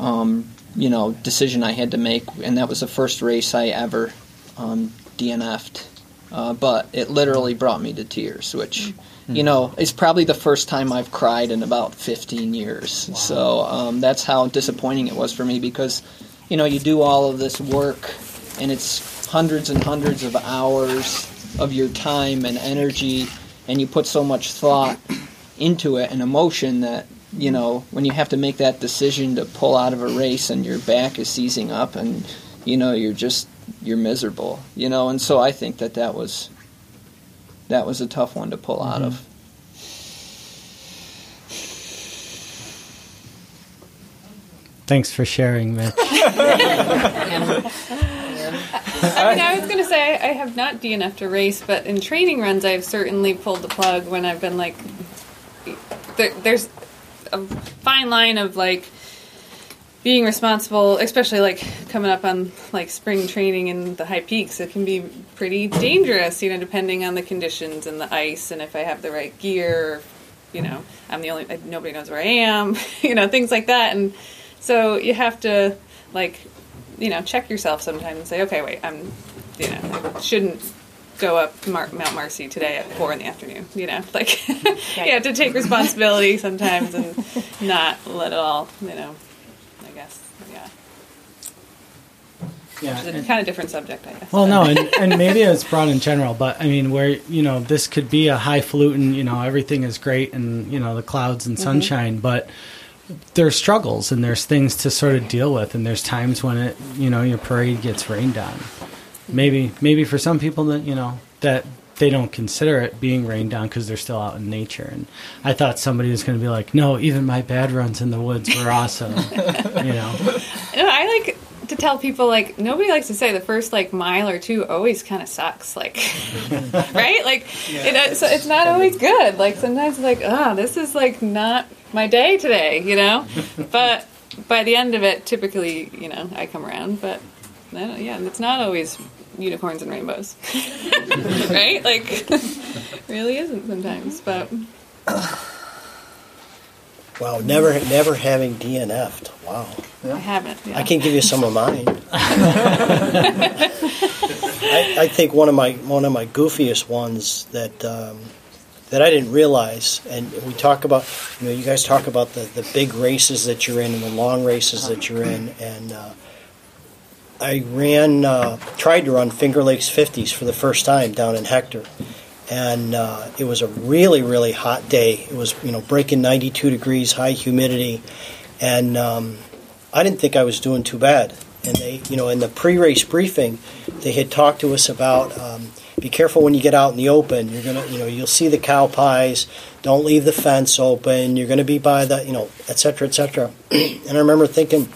um, you know, decision I had to make, and that was the first race I ever um, DNF'd. Uh, but it literally brought me to tears, which, mm-hmm. you know, is probably the first time I've cried in about 15 years. Wow. So um, that's how disappointing it was for me because, you know, you do all of this work, and it's hundreds and hundreds of hours of your time and energy, and you put so much thought into it and emotion that you know, when you have to make that decision to pull out of a race and your back is seizing up and, you know, you're just, you're miserable, you know, and so I think that that was, that was a tough one to pull mm-hmm. out of. Thanks for sharing, Mitch. I mean, I was going to say I have not DNF'd a race, but in training runs, I've certainly pulled the plug when I've been like, there, there's a fine line of like being responsible, especially like coming up on like spring training in the high peaks. It can be pretty dangerous, you know, depending on the conditions and the ice and if I have the right gear. You know, I'm the only nobody knows where I am. you know, things like that, and so you have to like you know check yourself sometimes and say, okay, wait, I'm you know shouldn't go up Mar- Mount Marcy today at four in the afternoon. You know, like you have to take responsibility sometimes and not let it all. You know, I guess, yeah. Yeah, it's a kind of different subject, I guess. Well, no, and, and maybe it's broad in general, but I mean, where you know this could be a highfalutin, you know, everything is great and you know the clouds and mm-hmm. sunshine, mm-hmm. but there's struggles and there's things to sort of deal with, and there's times when it, you know, your parade gets rained on maybe maybe for some people that you know that they don't consider it being rained down because they're still out in nature. And I thought somebody was going to be like, "No, even my bad runs in the woods were awesome." you know. I like to tell people like nobody likes to say the first like mile or two always kind of sucks like right like yeah. it, so it's not always good like sometimes like ah oh, this is like not my day today you know but by the end of it typically you know i come around but yeah it's not always unicorns and rainbows, right? Like, really isn't sometimes, but. Wow, never, never having DNF'd. Wow. Yeah. I haven't. Yeah. I can give you some of mine. I, I, think one of my one of my goofiest ones that um, that I didn't realize, and we talk about, you know, you guys talk about the, the big races that you're in and the long races that you're in, and uh, I ran, uh, tried to run Finger Lakes 50s for the first time down in Hector. And uh, it was a really, really hot day. It was, you know, breaking 92 degrees, high humidity. And um, I didn't think I was doing too bad. And they, you know, in the pre race briefing, they had talked to us about um, be careful when you get out in the open. You're going to, you know, you'll see the cow pies. Don't leave the fence open. You're going to be by the, you know, et cetera, et cetera. and I remember thinking,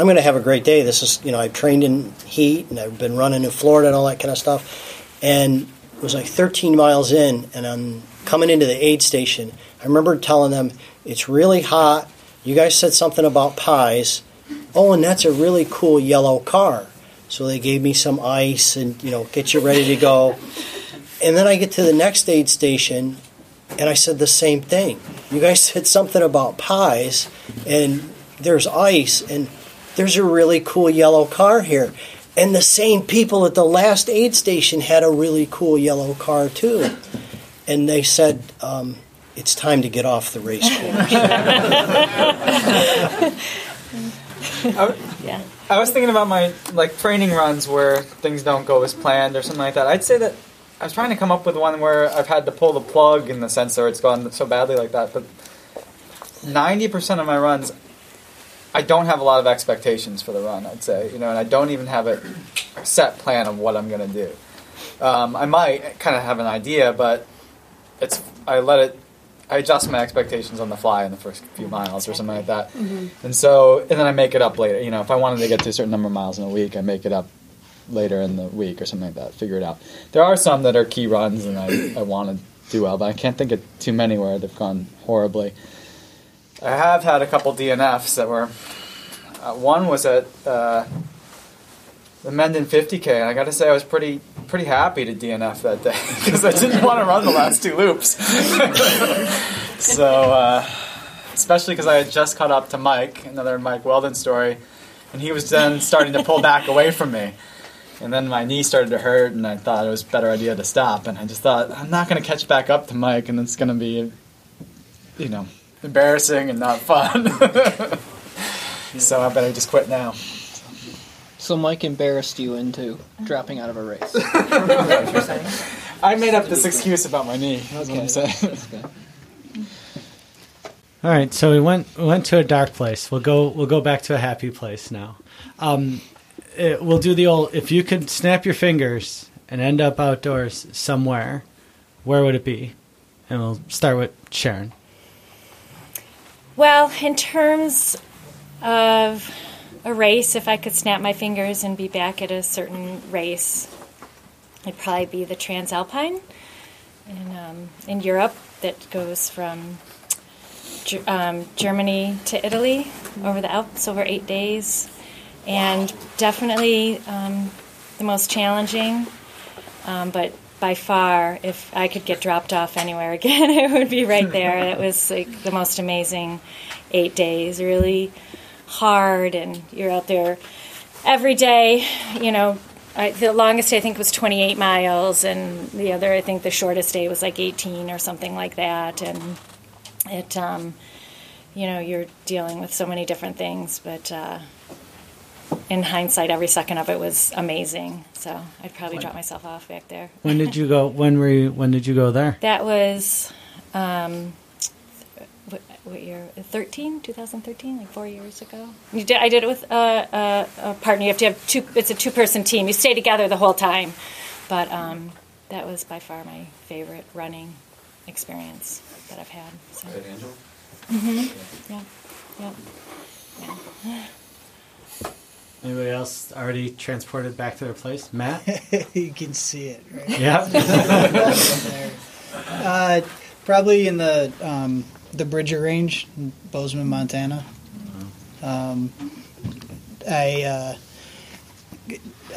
I'm going to have a great day. This is, you know, I've trained in heat and I've been running in Florida and all that kind of stuff. And it was like 13 miles in, and I'm coming into the aid station. I remember telling them, it's really hot. You guys said something about pies. Oh, and that's a really cool yellow car. So they gave me some ice and, you know, get you ready to go. And then I get to the next aid station, and I said the same thing. You guys said something about pies, and there's ice, and there's a really cool yellow car here. And the same people at the last aid station had a really cool yellow car too. And they said, um, it's time to get off the race course. I, yeah. I was thinking about my like training runs where things don't go as planned or something like that. I'd say that I was trying to come up with one where I've had to pull the plug in the sense where it's gone so badly like that. But ninety percent of my runs, I don't have a lot of expectations for the run. I'd say, you know, and I don't even have a set plan of what I'm going to do. Um, I might kind of have an idea, but it's I let it. I adjust my expectations on the fly in the first few miles or something like that, and so and then I make it up later. You know, if I wanted to get to a certain number of miles in a week, I make it up later in the week or something like that. Figure it out. There are some that are key runs, and I I want to do well, but I can't think of too many where they've gone horribly. I have had a couple DNFs that were. Uh, one was at uh, the Mendon 50K, and I got to say I was pretty pretty happy to DNF that day because I didn't want to run the last two loops. so, uh, especially because I had just caught up to Mike, another Mike Weldon story, and he was then starting to pull back away from me. And then my knee started to hurt, and I thought it was a better idea to stop. And I just thought, I'm not going to catch back up to Mike, and it's going to be, you know, embarrassing and not fun. so I better just quit now. So Mike embarrassed you into dropping out of a race. I made up this excuse about my knee. That's what I'm saying. All right, so we went we went to a dark place. We'll go we'll go back to a happy place now. Um, it, we'll do the old. If you could snap your fingers and end up outdoors somewhere, where would it be? And we'll start with Sharon. Well, in terms of a race, if I could snap my fingers and be back at a certain race, it'd probably be the Transalpine in um, in Europe that goes from um, Germany to Italy over the Alps over eight days, and definitely um, the most challenging. Um, but by far, if I could get dropped off anywhere again, it would be right there. It was like the most amazing eight days, really hard, and you're out there every day. You know, I, the longest day I think was 28 miles, and the other I think the shortest day was like 18 or something like that. And it, um, you know, you're dealing with so many different things, but. Uh, in hindsight, every second of it was amazing. So I'd probably drop myself off back there. When did you go? When were you? When did you go there? That was, um, what, what year? 13, 2013, like four years ago. You did, I did it with a, a, a partner. You have to have two. It's a two-person team. You stay together the whole time. But um, that was by far my favorite running experience that I've had. So. Angel? Mm-hmm. Yeah. Yeah. Yeah. Anybody else already transported back to their place? Matt? you can see it, right? Yeah. Uh, probably in the um, the Bridger Range, in Bozeman, Montana. Um, I, uh,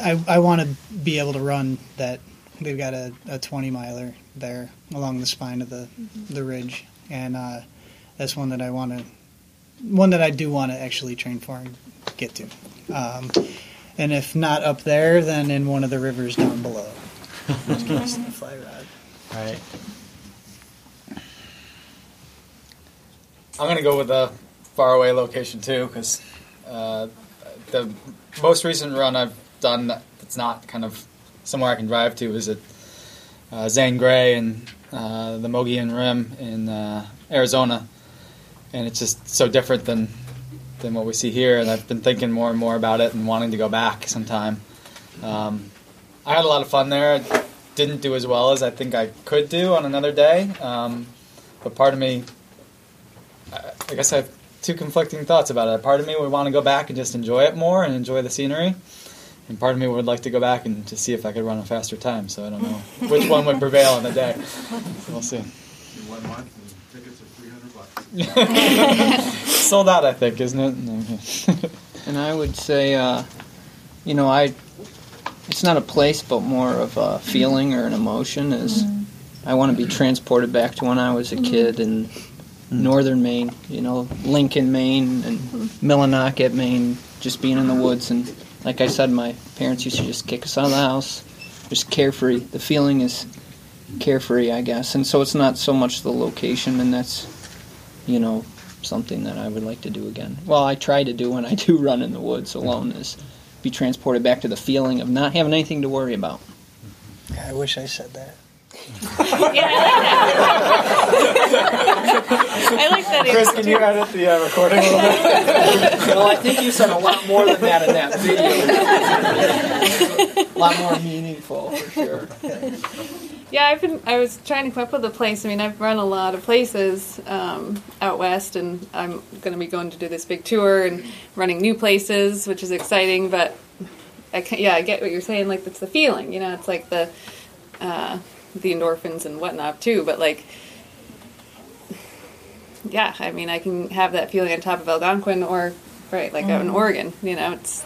I I want to be able to run that. They've got a, a twenty miler there along the spine of the the ridge, and uh, that's one that I want to one that I do want to actually train for and get to. Um, and if not up there, then in one of the rivers down below. Which goes in the fly rod. All right. I'm gonna go with a faraway location too, because uh, the most recent run I've done that's not kind of somewhere I can drive to is at uh, Zane Grey and uh, the Mogollon Rim in uh, Arizona, and it's just so different than than what we see here. And I've been thinking more and more about it and wanting to go back sometime. Um, I had a lot of fun there. I didn't do as well as I think I could do on another day, um, but part of me I guess I have two conflicting thoughts about it. Part of me would want to go back and just enjoy it more and enjoy the scenery, and part of me would like to go back and to see if I could run a faster time. So I don't know which one would prevail on the day. We'll see. One month and tickets are 300. Sold out, I think, isn't it? And I would say, uh, you know, I it's not a place, but more of a feeling or an emotion. Is mm-hmm. I want to be transported back to when I was a kid in mm-hmm. northern Maine. You know, Lincoln, Maine, and mm-hmm. Millinocket, Maine. Just being in the woods, and like I said, my parents used to just kick us out of the house, just carefree. The feeling is carefree, I guess, and so it's not so much the location, and that's, you know, something that I would like to do again. Well, I try to do when I do run in the woods alone is be transported back to the feeling of not having anything to worry about. I wish I said that. Yeah, I like that. Chris, can you edit the uh, recording a little bit? well, I think you said a lot more than that in that video. a lot more meaningful, for sure. Yeah, I've been. I was trying to come up with a place. I mean, I've run a lot of places um, out west, and I'm going to be going to do this big tour and running new places, which is exciting. But I can, yeah, I get what you're saying. Like it's the feeling, you know. It's like the uh, the endorphins and whatnot too. But like, yeah, I mean, I can have that feeling on top of Algonquin or right, like out in. Oregon. You know, it's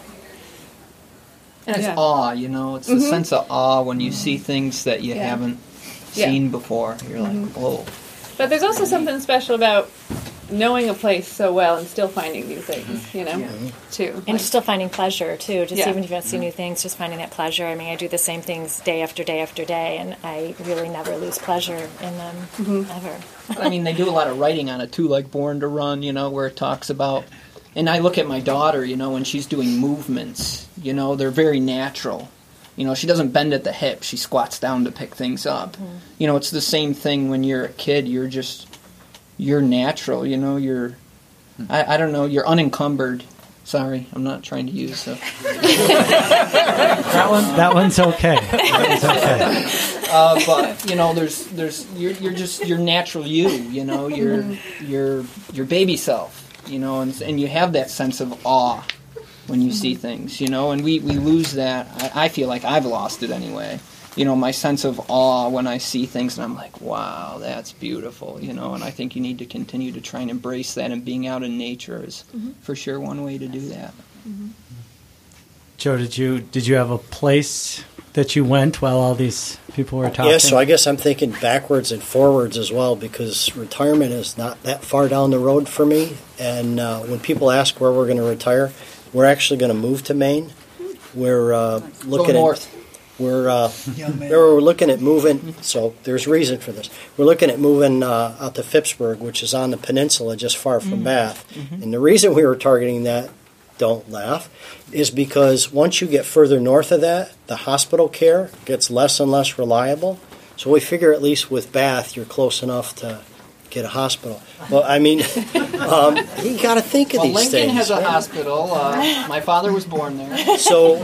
And it's Yeah. awe, you know, it's the Mhm. sense of awe when you see things that you Yeah. haven't Yeah. seen before. You're like, Mhm. whoa. But there's also something special about knowing a place so well and still finding new things, you know, too. And still finding pleasure too. Just Yeah. even if you don't see mm-hmm. new things, just finding that pleasure. I mean, I do the same things day after day after day, and I really never lose pleasure in them mm-hmm. ever. I mean, they do a lot of writing on it too, like Born to Run, you know, where it talks about. And I look at my daughter, you know, when she's doing movements, you know, they're very natural. You know, she doesn't bend at the hip; she squats down to pick things up. Mm-hmm. You know, it's the same thing when you're a kid. You're just, you're natural. You know, you're, I, I don't know, you're unencumbered. Sorry, I'm not trying to use. Uh, That one, that one's okay. That one's okay. uh, but you know, there's there's you're you're just your natural you. You know, your Mhm. your your baby self. You know, and and you have that sense of awe when you see things. You know, and we we lose that. I, I feel like I've lost it anyway. You know, my sense of awe when I see things, and I'm like, wow, that's beautiful. You know, and I think you need to continue to try and embrace that, and being out in nature is Mhm. for sure one way to do that. Joe, did you did you have a place that you went while all these people were talking? Yeah, so I guess I'm thinking backwards and forwards as well because retirement is not that far down the road for me. And uh, when people ask where we're going to retire, we're actually going to move to Maine. We're uh, looking north. at we're uh, we're looking at moving. So there's reason for this. We're looking at moving uh, out to Phippsburg, which is on the peninsula just far from Mm. Bath. Mhm. And the reason we were targeting that, don't laugh, is because once you get further north of that, the hospital care gets less and less reliable. So we figure at least with Bath, you're close enough to get a hospital. Well, I mean, um, you got to think of Well, these Lincoln things. has a right? hospital. Uh, my father was born there. So,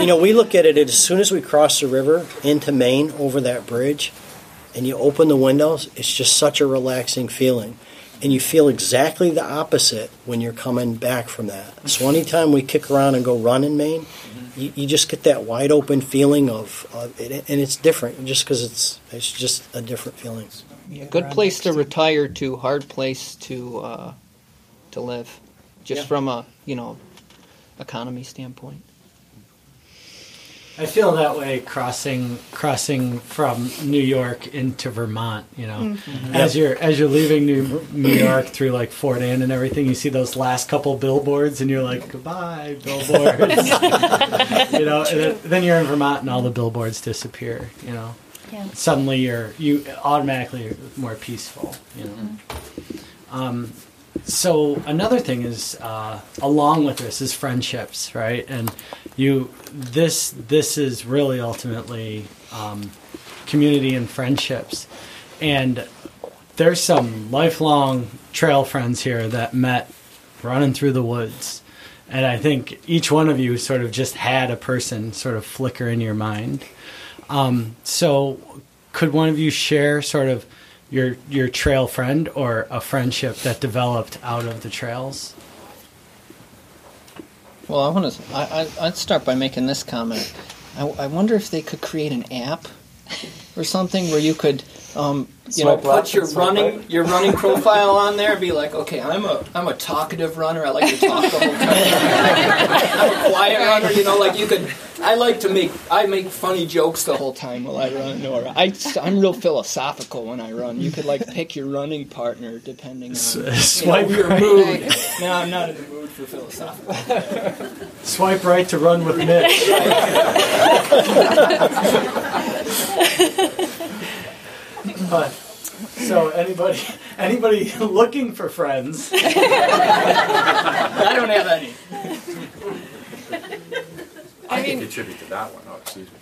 you know, we look at it as soon as we cross the river into Maine over that bridge, and you open the windows, it's just such a relaxing feeling. And you feel exactly the opposite when you're coming back from that. So, anytime we kick around and go run in Maine, you, you just get that wide open feeling of, of it, and it's different just because it's it's just a different feeling. Good place to retire to, hard place to uh, to live, just Yeah. from a you know economy standpoint. I feel that way crossing crossing from New York into Vermont. You know, Mhm. as you're as you're leaving New New York through like Fort Anne and everything, you see those last couple billboards, and you're like, "Goodbye, billboards." you know, and then, then you're in Vermont, and all the billboards disappear. You know, Yeah. suddenly you're you automatically are more peaceful. You know. Um, so another thing is uh, along with this is friendships, right? And you this this is really ultimately um, community and friendships, and there's some lifelong trail friends here that met running through the woods. And I think each one of you sort of just had a person sort of flicker in your mind. Um, so, could one of you share sort of your your trail friend or a friendship that developed out of the trails? Well, I want to. I, I, I'd start by making this comment. I, I wonder if they could create an app or something where you could, um, you know, Swipe left put your running right. your running profile on there and be like, okay, I'm a I'm a talkative runner. I like to talk the whole time. I'm a quiet runner. You know, like you could. I like to make I make funny jokes the whole time while I run. Or I I'm real philosophical when I run. You could like pick your running partner depending on you know, swipe your right. mood. No, I'm not in the mood for philosophical. Swipe right to run with Mitch. but so anybody anybody looking for friends? I don't have any. I can contribute to that one. Oh, excuse me.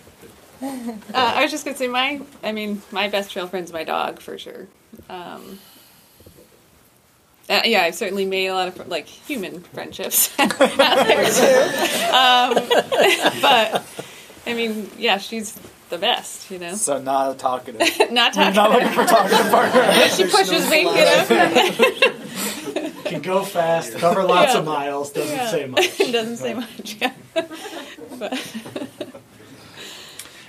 Uh, I was just gonna say my. I mean, my best trail friend's my dog for sure. Um, uh, yeah, I've certainly made a lot of like human friendships out there too. Um, but I mean, yeah, she's the best. You know, So not a talkative. not You're talking. not looking for talkative partner. she pushes me. You know, Can go fast, cover lots of miles, doesn't Yeah. say much. it doesn't say much. Yeah. but,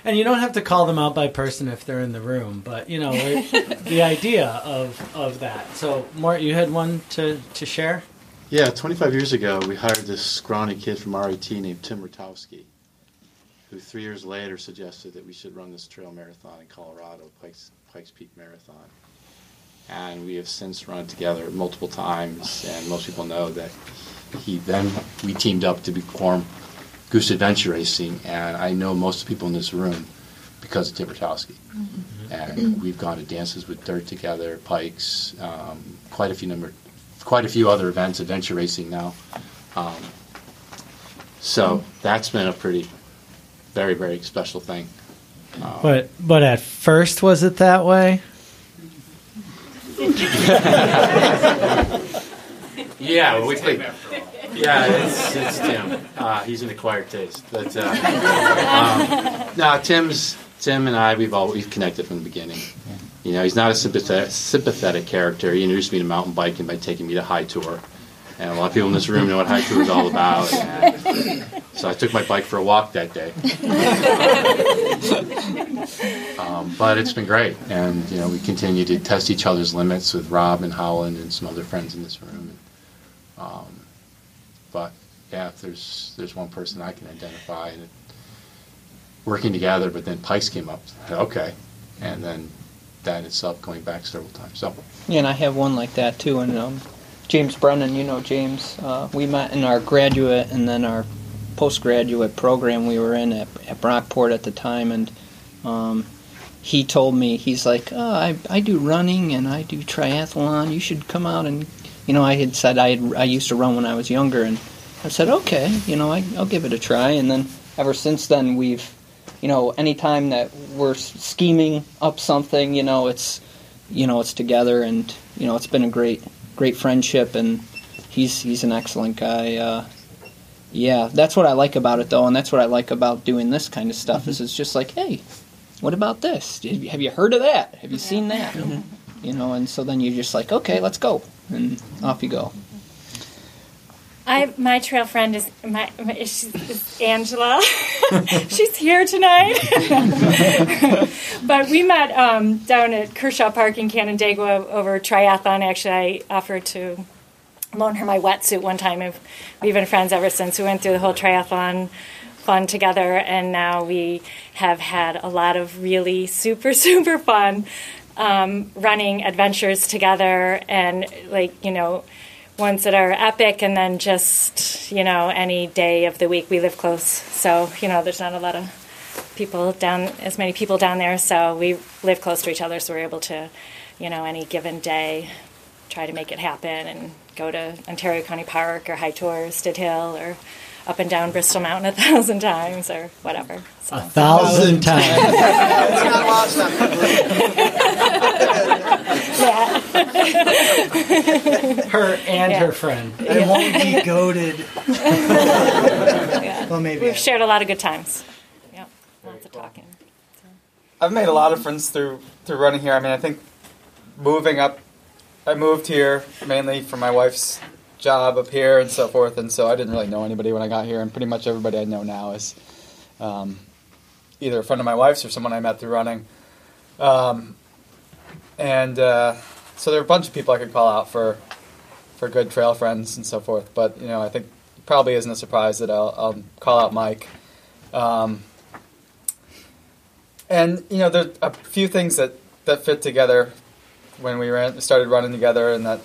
And you don't have to call them out by person if they're in the room, but you know it, the idea of of that. So, Mort, you had one to to share. Yeah, 25 years ago, we hired this scrawny kid from RIT named Tim Rutowski, who three years later suggested that we should run this trail marathon in Colorado, Pikes, Pikes Peak Marathon. And we have since run it together multiple times, and most people know that he then we teamed up to form Goose Adventure Racing, and I know most of the people in this room because of Tim Rutowski. And we've gone to dances with dirt together, pikes, um, quite a few number, quite a few other events, adventure racing now. Um, so that's been a pretty, very, very special thing. Um, But but at first, was it that way? Yeah, well, we played. Yeah, it's, it's Tim. Uh, he's an acquired taste, but uh, um, no, Tim's Tim and I we've all we've connected from the beginning. You know, he's not a sympathetic, sympathetic character. He introduced me to mountain biking by taking me to High Tor, and a lot of people in this room know what High Tor is all about. And so I took my bike for a walk that day. Um, but it's been great, and you know we continue to test each other's limits with Rob and Howland and some other friends in this room. Um, but yeah, if there's there's one person I can identify, and working together, but then Pikes came up. Okay, and then that itself going back several times. So Yeah, and I have one like that too. And um, James Brennan, you know James, uh, we met in our graduate and then our postgraduate program we were in at, at Brockport at the time, and um, he told me he's like, oh, I I do running and I do triathlon. You should come out and you know I had said I had, I used to run when I was younger, and I said okay, you know I, I'll give it a try, and then ever since then we've you know, anytime that we're scheming up something, you know, it's, you know, it's together, and you know, it's been a great, great friendship, and he's he's an excellent guy. Uh, yeah, that's what I like about it, though, and that's what I like about doing this kind of stuff. Is it's just like, hey, what about this? Have you- have you heard of that? Have you seen that? You know, and so then you're just like, okay, let's go, and off you go. I my trail friend is my, my is, Angela. She's here tonight. but we met um, down at Kershaw Park in Canandaigua over triathlon. Actually, I offered to loan her my wetsuit one time. and We've been friends ever since. We went through the whole triathlon fun together, and now we have had a lot of really super super fun um, running adventures together, and like you know ones that are epic and then just you know any day of the week we live close. So you know there's not a lot of people down as many people down there. So we live close to each other so we're able to you know any given day try to make it happen and go to ontario county park or high tor stid hill or up and down bristol mountain a thousand times or whatever so A thousand times. It's not lost on yeah her and Yeah. her friend. I won't be goaded. yeah Well, maybe. we've shared a lot of good times yep lots of talking I've made a lot of friends through through running here. I mean, I think moving up, I moved here mainly for my wife's job up here and so forth, and so I didn't really know anybody when I got here, and pretty much everybody I know now is um, either a friend of my wife's or someone I met through running. Um, and uh, so there are a bunch of people I could call out for for good trail friends and so forth. But you know, I think it probably isn't a surprise that I'll, I'll call out Mike. Um, and you know, there's a few things that, that fit together when we ran, started running together, and that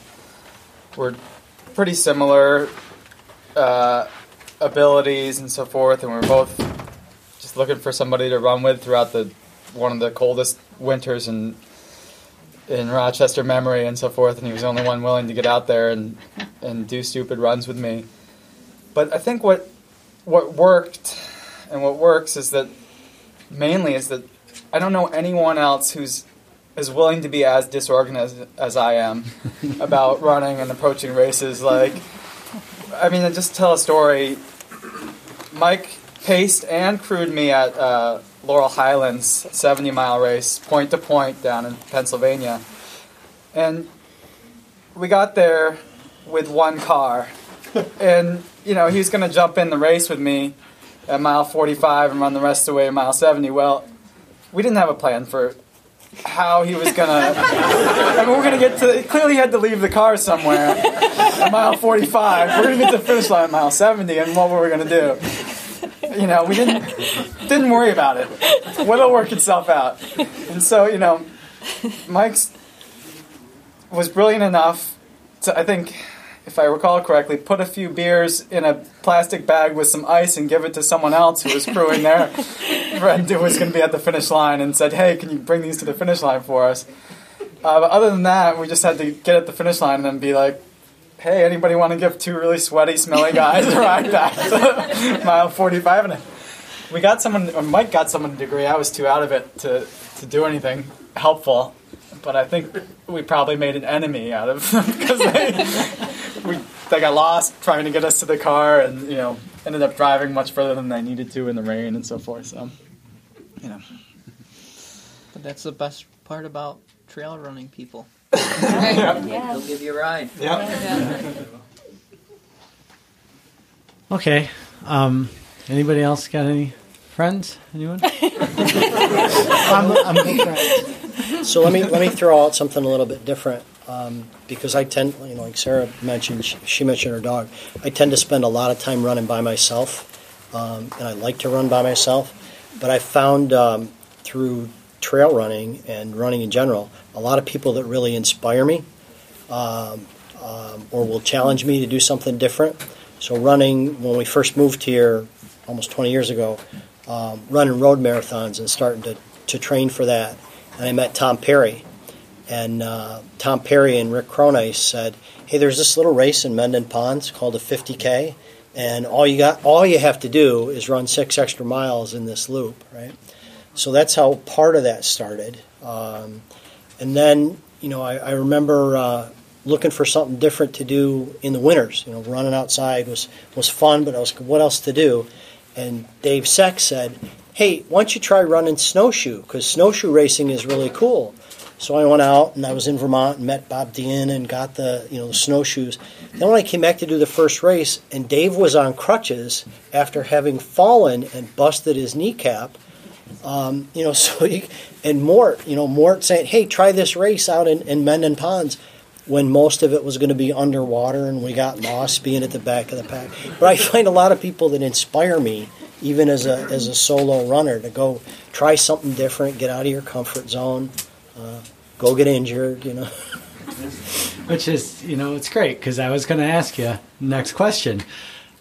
were pretty similar uh, abilities and so forth. And we are both just looking for somebody to run with throughout the one of the coldest winters in in Rochester memory and so forth. And he was the only one willing to get out there and and do stupid runs with me. But I think what what worked and what works is that mainly is that I don't know anyone else who's as willing to be as disorganized as I am about running and approaching races. Like, I mean, I just tell a story. Mike paced and crewed me at uh, Laurel Highlands 70 mile race, point to point down in Pennsylvania. And we got there with one car. And, you know, he was going to jump in the race with me at mile 45 and run the rest of the way to mile 70. Well, we didn't have a plan for how he was gonna. I mean, we're gonna get to. Clearly, he had to leave the car somewhere at mile 45. We're gonna get to the finish line at mile 70, and what were we gonna do? You know, we didn't didn't worry about it. What'll work itself out. And so, you know, Mike's was brilliant enough to, I think, if I recall correctly, put a few beers in a plastic bag with some ice and give it to someone else who was crewing there friend who was going to be at the finish line and said, "Hey, can you bring these to the finish line for us?" Uh, but other than that, we just had to get at the finish line and then be like, "Hey, anybody want to give two really sweaty, smelly guys a ride back to mile 45?" And we got someone, or Mike got someone to agree. I was too out of it to to do anything helpful, but I think we probably made an enemy out of them because they we, they got lost trying to get us to the car, and you know ended up driving much further than they needed to in the rain and so forth. So, you know. But that's the best part about trail running people. Yeah. They'll give you a ride. Yeah. Okay. Um, anybody else got any friends? Anyone? I'm, I'm a big. So let me let me throw out something a little bit different um, because I tend, you know, like Sarah mentioned, she, mentioned her dog. I tend to spend a lot of time running by myself, um, and I like to run by myself. But I found um, through trail running and running in general, a lot of people that really inspire me, um, um, or will challenge me to do something different. So running, when we first moved here, almost 20 years ago, um, running road marathons and starting to, to train for that. And I met Tom Perry. And uh, Tom Perry and Rick Cronice said, "Hey, there's this little race in Mendon Ponds called a 50k, and all you got, all you have to do is run six extra miles in this loop, right?" So that's how part of that started. Um, and then, you know, I, I remember uh, looking for something different to do in the winters. You know, running outside was was fun, but I was what else to do? And Dave Seck said, "Hey, why don't you try running snowshoe? Because snowshoe racing is really cool." So I went out and I was in Vermont and met Bob Dion and got the you know the snowshoes. Then when I came back to do the first race, and Dave was on crutches after having fallen and busted his kneecap. Um, you know, so he, and Mort, you know, Mort saying, "Hey, try this race out in, in Mendon Ponds." When most of it was going to be underwater, and we got lost being at the back of the pack. But I find a lot of people that inspire me, even as a as a solo runner, to go try something different, get out of your comfort zone, uh, go get injured. You know. Which is, you know, it's great because I was going to ask you next question.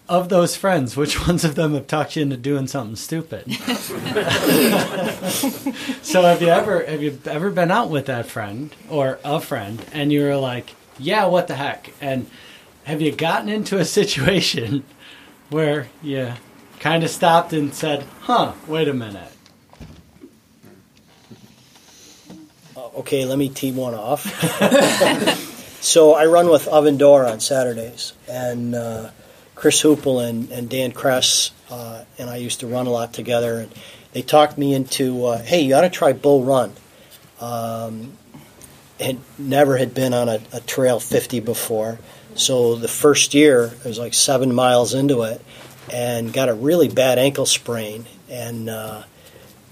Of those friends, which ones of them have talked you into doing something stupid? so have you ever have you ever been out with that friend or a friend and you were like, yeah, what the heck? And have you gotten into a situation where you kind of stopped and said, huh, wait a minute. Okay, let me tee one off. so I run with Oven Door on Saturdays, and uh, Chris Hoople and, and Dan Kress uh, and I used to run a lot together, and they talked me into, uh, hey, you ought to try Bull Run. Um, had never had been on a, a trail 50 before, so the first year I was like seven miles into it, and got a really bad ankle sprain, and uh,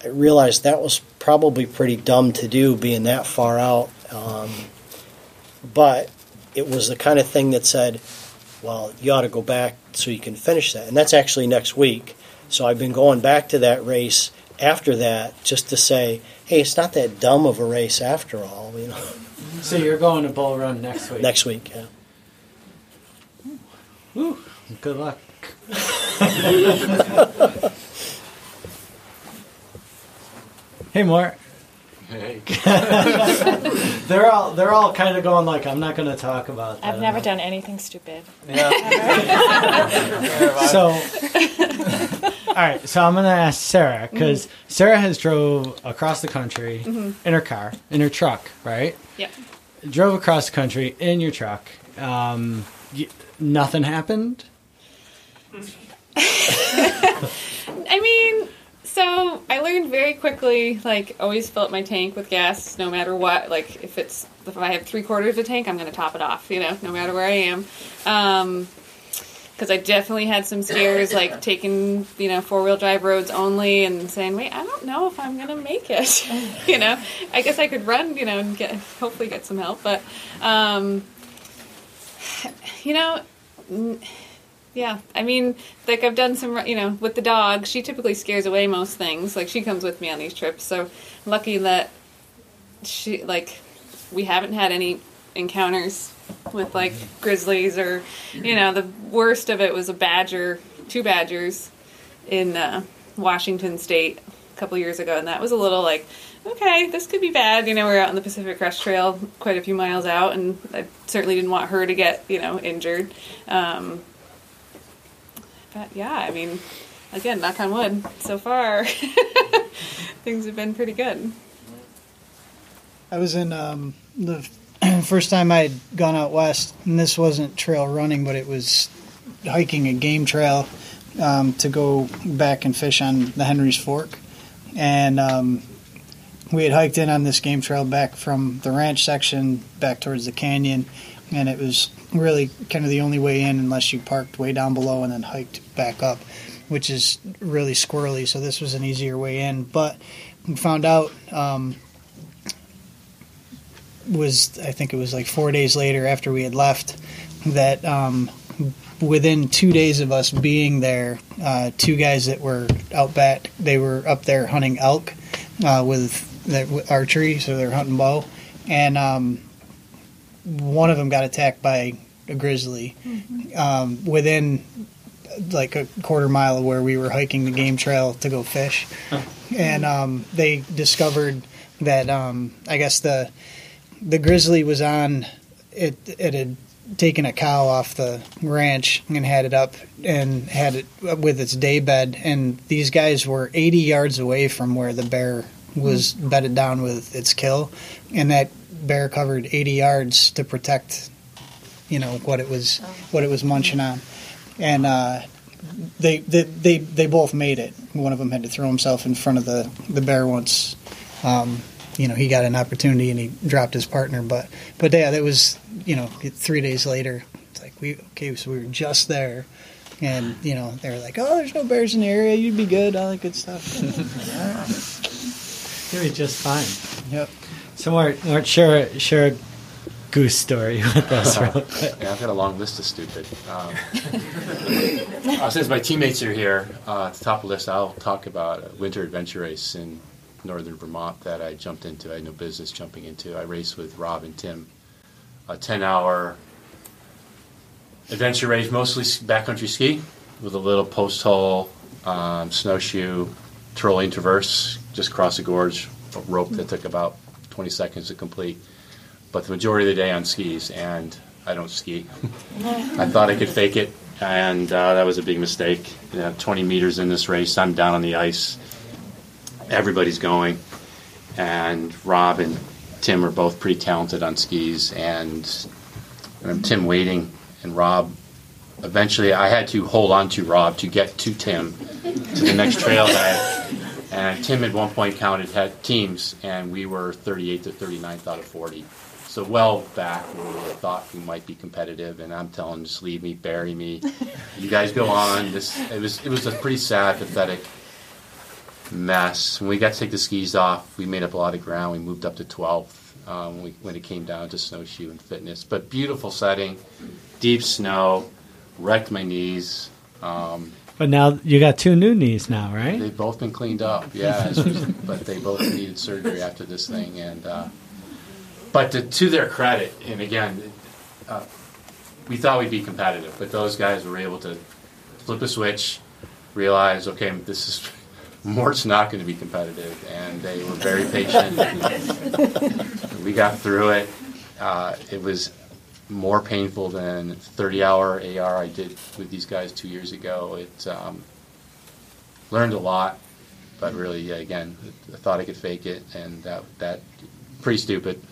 I realized that was probably pretty dumb to do being that far out. Um, but it was the kind of thing that said, well, you ought to go back so you can finish that. And that's actually next week. So I've been going back to that race after that just to say, hey, it's not that dumb of a race after all, you know. So you're going to Bull Run next week? Next week, yeah. Woo, good luck. hey, Mort. Hey. they're all they're all kind of going like I'm not going to talk about that. I've never done anything stupid. Yeah. so All right, so I'm gonna ask Sarah because Sarah has drove across the country Mhm. in her car, in her truck, right? Yep. Drove across the country in your truck. Um, y- nothing happened. I mean, so I learned very quickly, like, always fill up my tank with gas, no matter what. Like, if it's if I have three quarters of a tank, I'm going to top it off. You know, no matter where I am. Um, because I definitely had some scares, like taking you know four wheel drive roads only, and saying, "Wait, I don't know if I'm gonna make it." you know, I guess I could run, you know, and get hopefully get some help, but um, you know, n- yeah, I mean, like I've done some, you know, with the dog. She typically scares away most things. Like she comes with me on these trips, so lucky that she like we haven't had any encounters with like grizzlies or you know the worst of it was a badger two badgers in uh, washington state a couple years ago and that was a little like okay this could be bad you know we are out on the pacific crest trail quite a few miles out and i certainly didn't want her to get you know injured um, but yeah i mean again knock on wood so far things have been pretty good I was in um, the first time I had gone out west, and this wasn't trail running, but it was hiking a game trail um, to go back and fish on the Henry's Fork. And um, we had hiked in on this game trail back from the ranch section back towards the canyon, and it was really kind of the only way in unless you parked way down below and then hiked back up, which is really squirrely. So this was an easier way in, but we found out. Um, was I think it was like four days later after we had left that um, within two days of us being there, uh, two guys that were out back, they were up there hunting elk uh, with, archery, so they're hunting bow, and um, one of them got attacked by a grizzly um, within like a quarter mile of where we were hiking the game trail to go fish, and um, they discovered that um, I guess the the grizzly was on it it had taken a cow off the ranch and had it up and had it with its day bed. And these guys were 80 yards away from where the bear was bedded down with its kill. And that bear covered 80 yards to protect you know what it was what it was munching on. And uh they, they they they both made it. One of them had to throw himself in front of the the bear once. Um you know he got an opportunity and he dropped his partner. But but yeah that was you know three days later it's like we okay so we were just there. And you know they were like oh there's no bears in the area. You'd be good all that good stuff. You'll be just fine. Yep. So, Mort share a, share a goose story with us. real yeah, I've got a long list of stupid. Um, uh, since my teammates are here, uh, at the top of the list, I'll talk about a winter adventure race in northern Vermont that I jumped into. I had no business jumping into. I raced with Rob and Tim, a 10 hour adventure race, mostly backcountry ski with a little post hole um, snowshoe trolling traverse just across the gorge, a rope that took about 20 seconds to complete. But the majority of the day on skis, and I don't ski. I thought I could fake it, and uh, that was a big mistake. You know, 20 meters in this race, I'm down on the ice. Everybody's going, and Rob and Tim are both pretty talented on skis, and, and Tim waiting, and Rob. Eventually, I had to hold on to Rob to get to Tim to the next trail. And Tim at one point counted had teams, and we were 38 to 39th out of 40. So well back where we thought we might be competitive, and I'm telling, just leave me, bury me. You guys go on. This it was it was a pretty sad, pathetic mess. When we got to take the skis off, we made up a lot of ground. We moved up to 12th um, when, we, when it came down to snowshoe and fitness. But beautiful setting, deep snow, wrecked my knees. Um, But now you got two new knees now, right? They've both been cleaned up, yeah. but they both needed surgery after this thing, and uh, but to, to their credit, and again, uh, we thought we'd be competitive, but those guys were able to flip a switch, realize, okay, this is Mort's not going to be competitive, and they were very patient. we got through it. Uh, it was more painful than 30 hour AR I did with these guys two years ago. It um, learned a lot, but really, yeah, again, I thought I could fake it, and that that pretty stupid.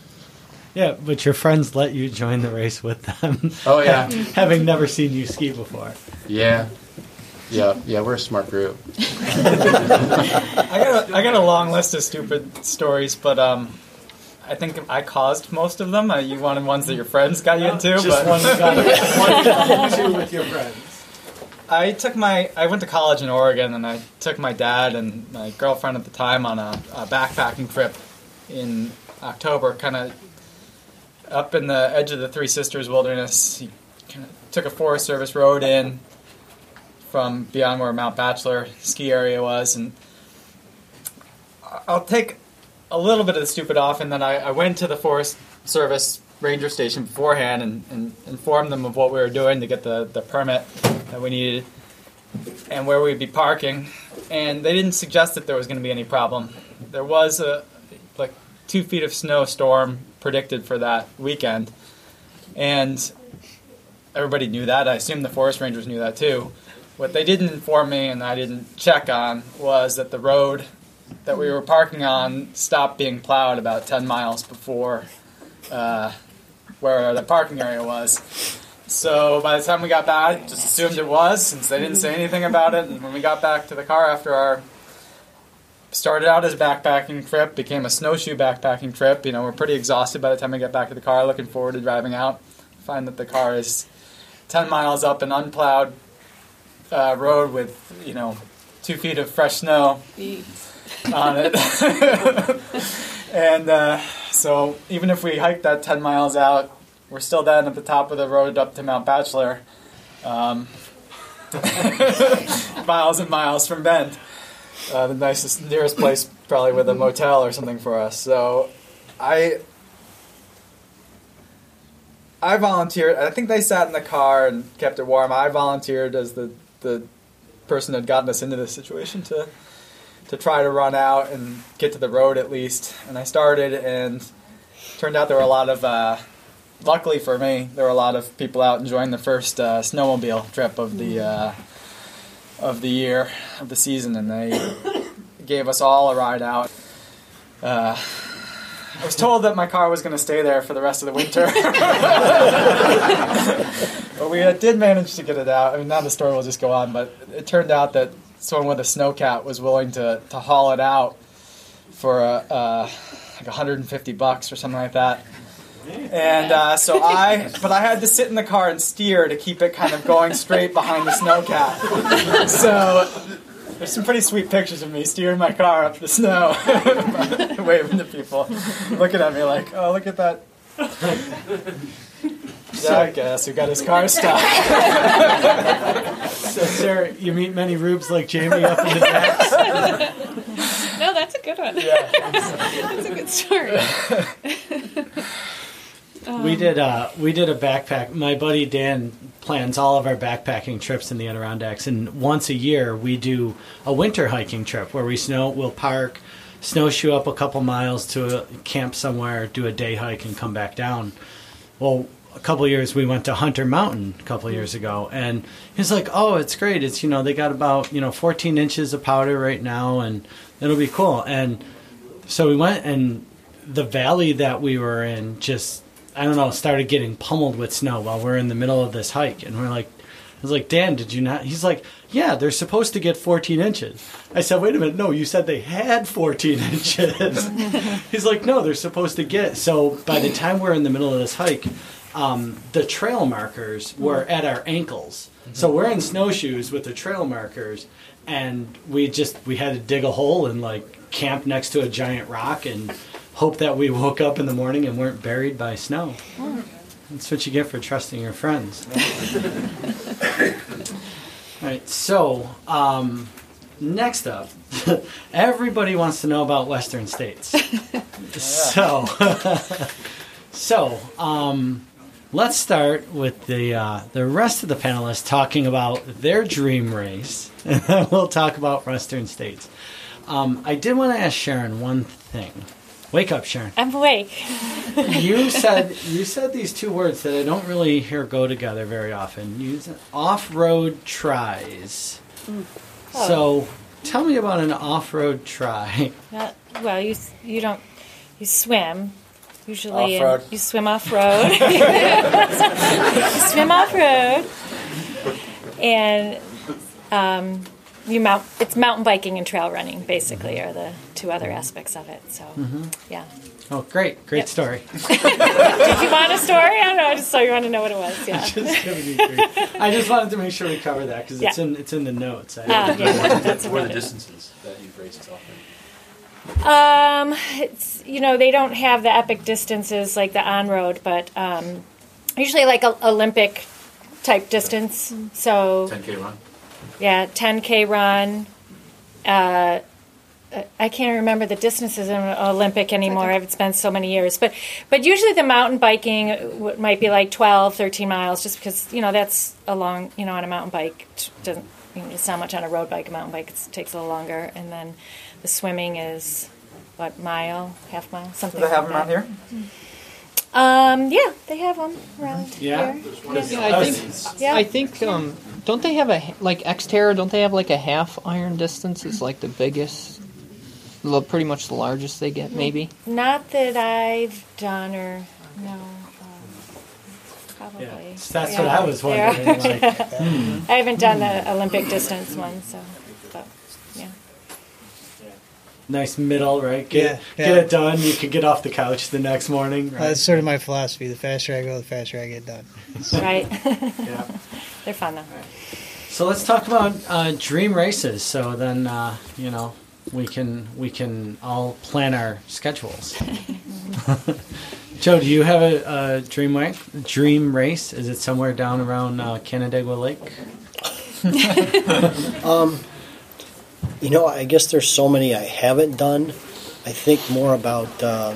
Yeah, but your friends let you join the race with them. Oh, yeah. having never seen you ski before. Yeah, yeah, yeah. We're a smart group. I got a, I got a long list of stupid stories, but um, I think I caused most of them. Uh, you wanted ones that your friends got you into, Just but one got one got into with your friends. I took my I went to college in Oregon, and I took my dad and my girlfriend at the time on a, a backpacking trip in October, kind of up in the edge of the Three Sisters Wilderness. He kind of took a Forest Service road in from beyond where Mount Bachelor ski area was, and I'll take a little bit of the stupid off, and then I, I went to the Forest Service ranger station beforehand and, and informed them of what we were doing to get the, the permit that we needed and where we'd be parking. And they didn't suggest that there was going to be any problem. There was a like two feet of snowstorm predicted for that weekend, and everybody knew that. I assume the forest rangers knew that too. What they didn't inform me and I didn't check on was that the road that we were parking on stopped being plowed about 10 miles before uh, where the parking area was. So by the time we got back, just assumed it was since they didn't say anything about it. And when we got back to the car after our started out as a backpacking trip, became a snowshoe backpacking trip. You know, we're pretty exhausted by the time we get back to the car. Looking forward to driving out. Find that the car is 10 miles up an unplowed uh, road with you know two feet of fresh snow on it. and uh, so even if we hiked that 10 miles out, we're still then at the top of the road up to Mount Bachelor. Um, miles and miles from Bend. Uh, the nicest, nearest place probably with a motel or something for us. So I I volunteered. I think they sat in the car and kept it warm. I volunteered as the the person that had gotten us into this situation to to try to run out and get to the road at least. And I started, and turned out there were a lot of. Uh, luckily for me, there were a lot of people out enjoying the first uh, snowmobile trip of the uh, of the year of the season, and they gave us all a ride out. Uh, I was told that my car was going to stay there for the rest of the winter. but we uh, did manage to get it out. I mean, now the story will just go on, but it turned out that someone with a snowcat was willing to, to haul it out for uh, uh, like 150 bucks or something like that. And uh, so I, but I had to sit in the car and steer to keep it kind of going straight behind the snowcat. So there's some pretty sweet pictures of me steering my car up the snow, waving to people, looking at me like, "Oh, look at that." Jackass who got his car stuck. So, sir, you meet many rubes like Jamie up in the decks. No, that's a good one. Yeah. that's a good story. we did uh, we did a backpack. My buddy Dan plans all of our backpacking trips in the Adirondacks, and once a year we do a winter hiking trip where we snow. We'll park, snowshoe up a couple miles to a camp somewhere, do a day hike, and come back down. Well, a couple years we went to Hunter Mountain a couple of years ago, and he's like, "Oh, it's great. It's you know they got about you know 14 inches of powder right now, and it'll be cool." And so we went, and the valley that we were in just I don't know started getting pummeled with snow while we're in the middle of this hike, and we're like. I was like, Dan, did you not? He's like, yeah, they're supposed to get 14 inches. I said, wait a minute, no, you said they had 14 inches. He's like, no, they're supposed to get. So by the time we're in the middle of this hike, um, the trail markers were at our ankles. So we're in snowshoes with the trail markers, and we just we had to dig a hole and like camp next to a giant rock and hope that we woke up in the morning and weren't buried by snow. That's what you get for trusting your friends. All right, so um, next up, everybody wants to know about Western states. so, so um, let's start with the uh, the rest of the panelists talking about their dream race, and then we'll talk about Western states. Um, I did want to ask Sharon one thing. Wake up, Sharon. I'm awake. you said you said these two words that I don't really hear go together very often. Use off-road tris. Mm. So tell me about an off-road tri. Uh, well, you you don't you swim usually. and Off-road. You swim off road. you swim off road, and um, you mount. It's mountain biking and trail running. Basically, are the two other aspects of it. So, Mhm. yeah. Oh, great, great Yep. story. Did you want a story? I don't know. I just saw you want to know what it was. Yeah. Just giving you grief. I just wanted to make sure we cover that because it's Yeah. in it's in the notes. I Ah, yeah, that's what are the distances that you've raced often? Um, it's you know they don't have the epic distances like the on road, but um, usually like a Olympic type distance. So 10K run? yeah, 10k run. Uh, I can't remember the distances in Olympic anymore. It's been so many years, but but usually the mountain biking w- might be like 12, 13 miles, just because you know that's a long you know on a mountain bike it doesn't you know, it's not much on a road bike. A mountain bike it takes a little longer, and then the swimming is what mile, half mile, something. Do they have like them that. around here? Um, yeah, they have them around Yeah? here. Yeah, I think. Yeah. I think. Um, don't they have a like Xterra? Don't they have like a half iron distance? Is like the biggest, lo- pretty much the largest they get, maybe. Not that I've done or no. Um, probably. Yeah, that's what I was Yeah. wondering, like, hmm. I haven't done the Olympic distance one, so but yeah. Nice middle, right? Get, Yeah, get it done. You can get off the couch the next morning. Right? That's sort of my philosophy. The faster I go, the faster I get done. Right. yeah. They're fun though. So let's talk about uh, dream races. So then, uh, you know, we can we can all plan our schedules. Joe, do you have a, a dream way, dream race? Is it somewhere down around uh, Canandaigua Lake? Um, you know, I guess there's so many I haven't done. I think more about, uh,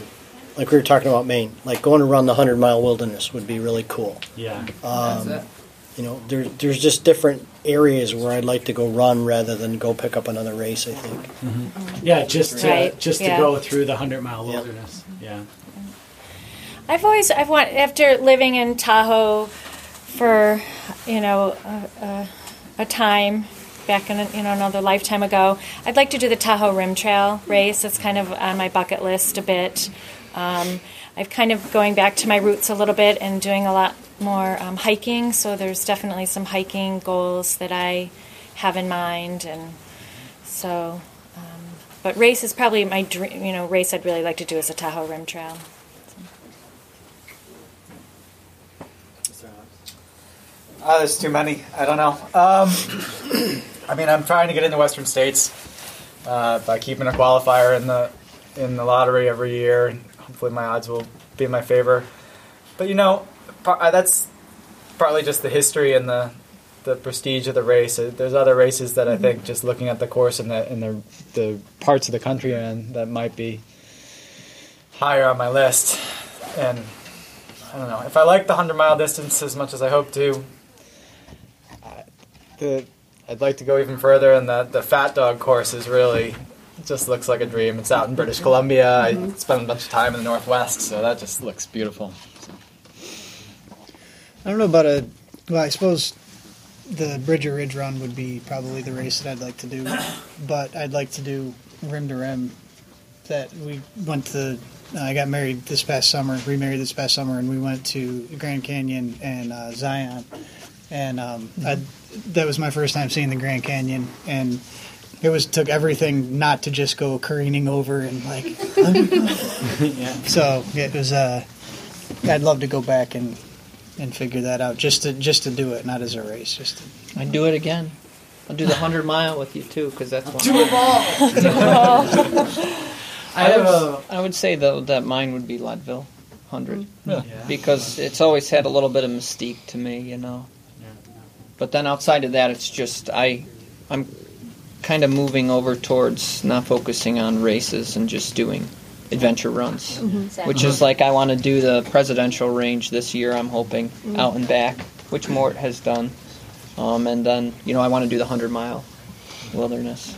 like we were talking about Maine, like going around the hundred mile wilderness would be really cool. Yeah. Um, That's it. You know, there, there's just different areas where I'd like to go run rather than go pick up another race. I think. Mm-hmm. Yeah, just to Right, just yeah. to go through the hundred mile wilderness. Yeah. I've always I've want after living in Tahoe for you know a, a, a time back in you know another lifetime ago. I'd like to do the Tahoe Rim Trail race. It's kind of on my bucket list a bit. Um, I've kind of going back to my roots a little bit and doing a lot more um, hiking. So there's definitely some hiking goals that I have in mind, and so. Um, but race is probably my dream. You know, race I'd really like to do is a Tahoe Rim Trail. Uh, there's too many. I don't know. Um, I mean, I'm trying to get into the Western States uh, by keeping a qualifier in the in the lottery every year. Hopefully, my odds will be in my favor. But you know, par- uh, that's partly just the history and the the prestige of the race. Uh, There's other races that I think, just looking at the course and the and the the parts of the country in, that might be higher on my list. And I don't know if I like the hundred mile distance as much as I hope to. I- The I'd like to go even further, and the the Fat Dog course is really just looks like a dream. It's out in British Columbia. I spent a bunch of time in the Northwest, so that just looks beautiful. I don't know about a. Well, I suppose the Bridger Ridge Run would be probably the race that I'd like to do, but I'd like to do rim to rim. That we went to. Uh, I got married this past summer, remarried this past summer, and we went to Grand Canyon and uh, Zion, and um, I, that was my first time seeing the Grand Canyon, and it was took everything not to just go careening over and like. yeah. So it was. Uh, I'd love to go back and and figure that out just to just to do it, not as a race. Just to, I'd do it again. I'll do the hundred mile with you too, because that's one. Do 'em all. Do 'em all. I, I have would, I would say though that mine would be Leadville, hundred, Yeah. because it's always had a little bit of mystique to me, you know. But then outside of that, it's just I, I'm kind of moving over towards not focusing on races and just doing adventure runs, Mhm. Exactly. which is like I want to do the presidential range this year. I'm hoping Mhm. out and back, which Mort has done, um, and then you know I want to do the hundred mile wilderness.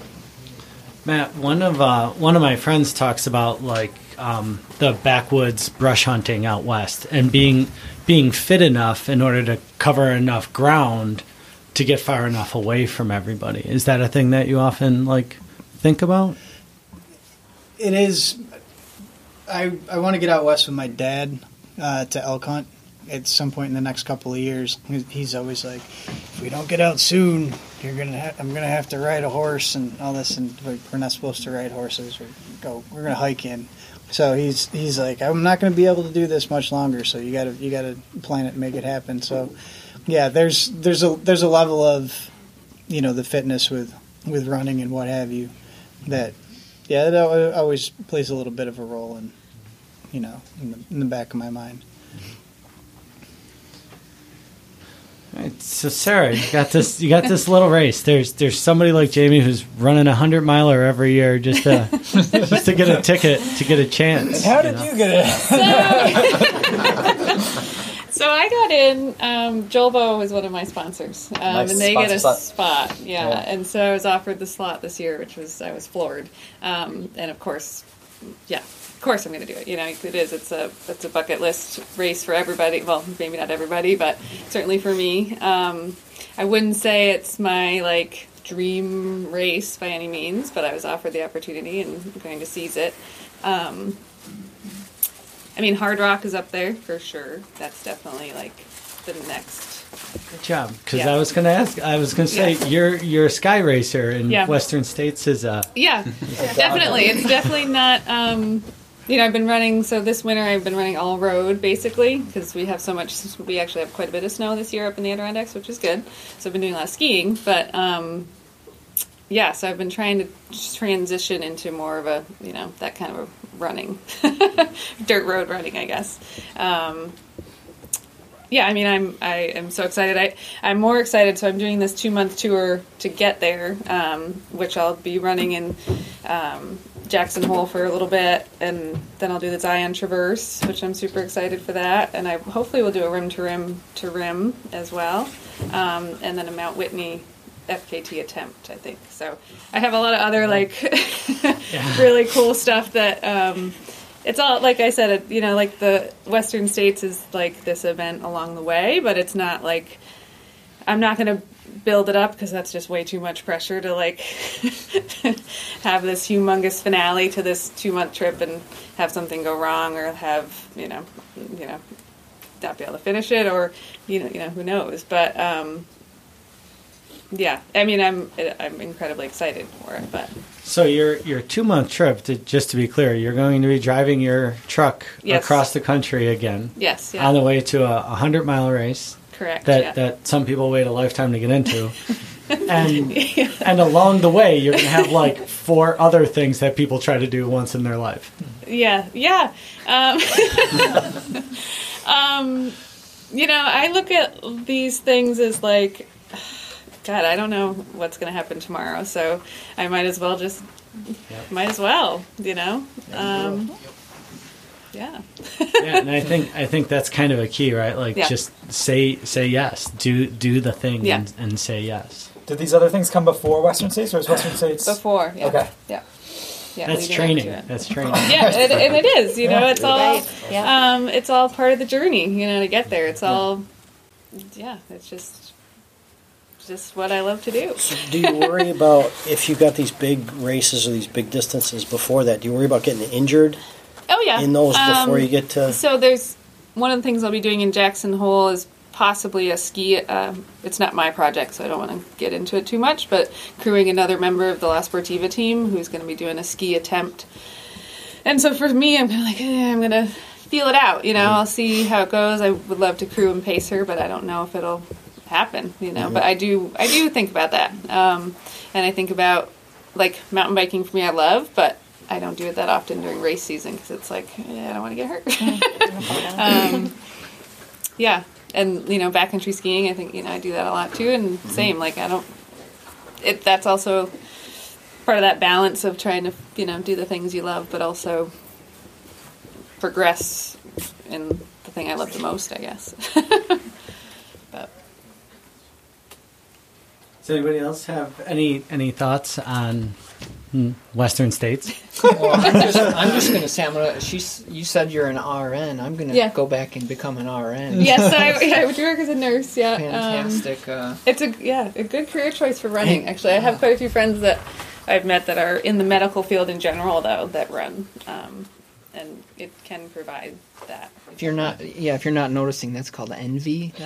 Matt, one of uh, one of my friends talks about like um, the backwoods brush hunting out west and being being fit enough in order to cover enough ground to get far enough away from everybody. Is that a thing that you often like think about? It is. I I want to get out west with my dad uh, to elk hunt at some point in the next couple of years. He's always like, if we don't get out soon, you're gonna ha- I'm gonna have to ride a horse and all this, and we're not supposed to ride horses or go. We're gonna hike in. So he's he's like, I'm not gonna be able to do this much longer. So you gotta you gotta plan it and make it happen. So yeah, there's there's a there's a level of you know the fitness with with running and what have you that yeah that always plays a little bit of a role in you know in the, in the back of my mind. Right, so Sarah, you got this. You got this little race. There's there's somebody like Jamie who's running a hundred miler every year just to just to get a ticket to get a chance. And how did you, know? you get it? So, I got in. Um, Jolbo was one of my sponsors, um, nice. and they get a spot. spot. Yeah. yeah. and so I was offered the slot this year, which was I was floored. Um, and of course, yeah, of course I'm going to do it. You know, it is. It's a it's a bucket list race for everybody. Well, maybe not everybody, but certainly for me. Um, I wouldn't say it's my like dream race by any means, but I was offered the opportunity and I'm going to seize it. Um, I mean, Hardrock is up there for sure. That's definitely like the next. Good job, because yeah. I was going to ask. I was going to say yeah. you're you're a sky racer in yeah. Western States is a yeah, definitely. It's definitely not. Um, you know, I've been running. So this winter, I've been running all road basically because we have so much. We actually have quite a bit of snow this year up in the Adirondacks, which is good. So I've been doing a lot of skiing, but um, yeah. So I've been trying to transition into more of a you know that kind of a running, dirt road running, I guess. Um, yeah, I mean, I'm I am so excited. I I'm more excited. So I'm doing this two month tour to get there, um, which I'll be running in um, Jackson Hole for a little bit, and then I'll do the Zion Traverse, which I'm super excited for that. And I hopefully will do a rim to rim to rim as well, um, and then a Mount Whitney FKT attempt. I think so. I have a lot of other like really cool stuff that. Um, it's all like I said, you know, like the Western States is like this event along the way, but it's not like I'm not going to build it up because that's just way too much pressure to like have this humongous finale to this two month trip and have something go wrong or have you know you know not be able to finish it or you know you know who knows but um yeah i mean i'm i'm incredibly excited for it but so your your two month trip to, just to be clear you're going to be driving your truck yes. across the country again yes yeah. on the way to a 100 mile race Correct. That yeah. that some people wait a lifetime to get into. and yeah. and along the way you're going to have like four other things that people try to do once in their life. Yeah. Yeah. Um, um, you know, I look at these things as like God, I don't know what's going to happen tomorrow, so I might as well just yep. might as well, you know. Um, yeah. yeah, and I think I think that's kind of a key, right? Like yeah. just say say yes, do do the thing, yeah. and, and, say yes. Did these other things come before Western States, or is Western States before? Yeah. Okay. Yeah. Yeah, that's training. That's training. yeah, it, and it is. You know, it's all yeah. um, it's all part of the journey. You know, to get there. It's all yeah. It's just just what I love to do. So do you worry about if you got these big races or these big distances before that? Do you worry about getting injured? Oh yeah, in those before um, you get to. So there's one of the things I'll be doing in Jackson Hole is possibly a ski. Uh, it's not my project, so I don't want to get into it too much. But crewing another member of the La Sportiva team who's going to be doing a ski attempt. And so for me, I'm kind of like, eh, I'm going to feel it out. You know, mm-hmm. I'll see how it goes. I would love to crew and pace her, but I don't know if it'll happen. You know, mm-hmm. but I do. I do think about that, um, and I think about like mountain biking for me. I love, but I don't do it that often during race season because it's like yeah, I don't want to get hurt. um, yeah, and you know backcountry skiing. I think you know I do that a lot too. And mm-hmm. same, like I don't. It that's also part of that balance of trying to you know do the things you love, but also progress in the thing I love the most. I guess. but. Does anybody else have any any thoughts on Hmm. Western states. well, I'm just, I'm just going to say, I'm gonna. She's. You said you're an RN. I'm going to Yeah. go back and become an RN. yes, I, yeah, I would work as a nurse. Yeah, Um, Fantastic. uh, it's a yeah a good career choice for running. Actually, I have quite a few friends that I've met that are in the medical field in general, though, that run, um, and it can provide that. if you're not, yeah, if you're not noticing, that's called envy.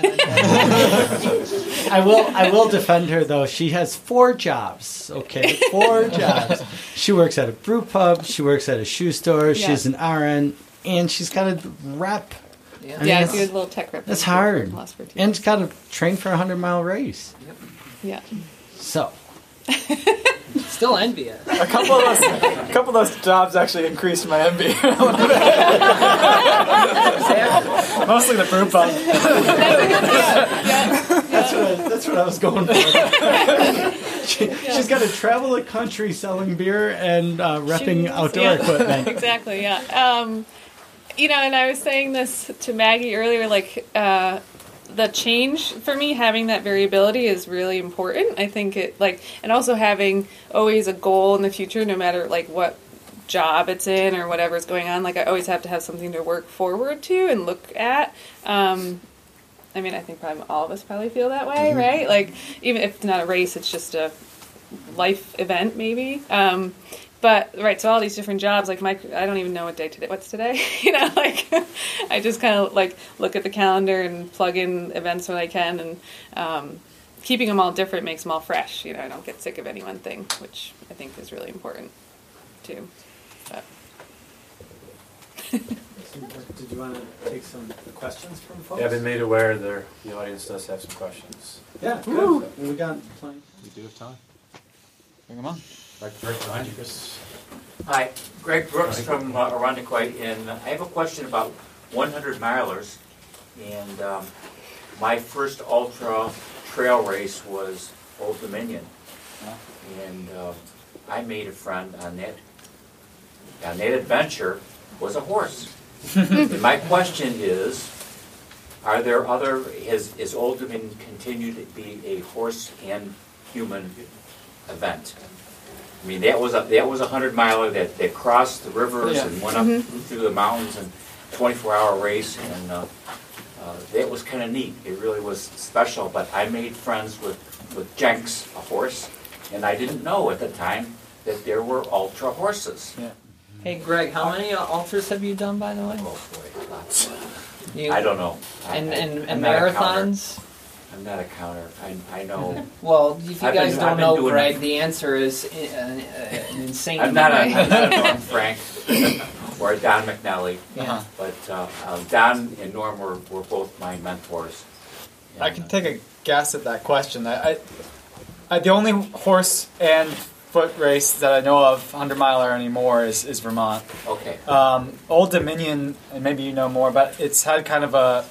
I will. I will defend her though. She has four jobs. Okay, four jobs. She works at a brew pub. She works at a shoe store. Yeah. She's an RN, and she's got a rep. Yeah. I mean, yeah, I that's- a little tech rep. That's hard, for last 14 and she's got to train for a hundred mile race. Yep. Yeah. So Still envy it. A couple of those, a couple of those jobs actually increased my envy. Mostly the brew pub. that's what I, that's what I was going for. she, She's got to travel the country selling beer and uh, repping Shoes, outdoor yeah. equipment. exactly. Yeah. Um, you know, and I was saying this to Maggie earlier, like uh, the change for me, having that variability is really important. I think it like, and also having always a goal in the future, no matter like what job it's in or whatever's going on. Like I always have to have something to work forward to and look at. Um, I mean, I think probably all of us probably feel that way, Mm-hmm. right? Like even if it's not a race, it's just a life event maybe. Um, but right, so all these different jobs, like my, I don't even know what day today. What's today? you know, like I just kind of like look at the calendar and plug in events when I can, and um, keeping them all different makes them all fresh. You know, I don't get sick of any one thing, which I think is really important too. But. Did you want to take some questions from folks? Yeah, I've been made aware there, the audience does have some questions. Yeah, Woo. good. We got plenty. We do have time. Bring them on. Right behind. Hi, Greg Brooks Greg. from uh, Irondequoit, and I have a question about 100 milers. And um, my first ultra trail race was Old Dominion, and uh, I made a friend on that. On that adventure was a horse. and my question is, are there other? Has is Old Dominion continued to be a horse and human event? I mean, that was a, that was a hundred miler that, that crossed the rivers Yeah. and went up through the mountains and twenty-four hour race and, uh, uh, that was kinda neat. It really was special, but I made friends with, with Jenks, a horse, and I didn't know at the time that there were ultra horses. Yeah. Hey, Greg, how many uh, ultras have you done, by the way? Oh boy, lots. You- I don't know. I- And I- and, I'm and not a counter. marathons. I'm not a counter. I, I know. Well, if you I've been- guys I've don't been know, doing Greg, it. the answer is uh, uh, an insane. I'm not a, amount. I'm not a Norm Frank or a Don McNally. Yeah. But uh, uh, Don and Norm were, were both my mentors. I can take a guess at that question. I, I, I the only horse and foot race that I know of 100 miler anymore is, is Vermont. Okay. Um, Old Dominion, and maybe you know more, but it's had kind of a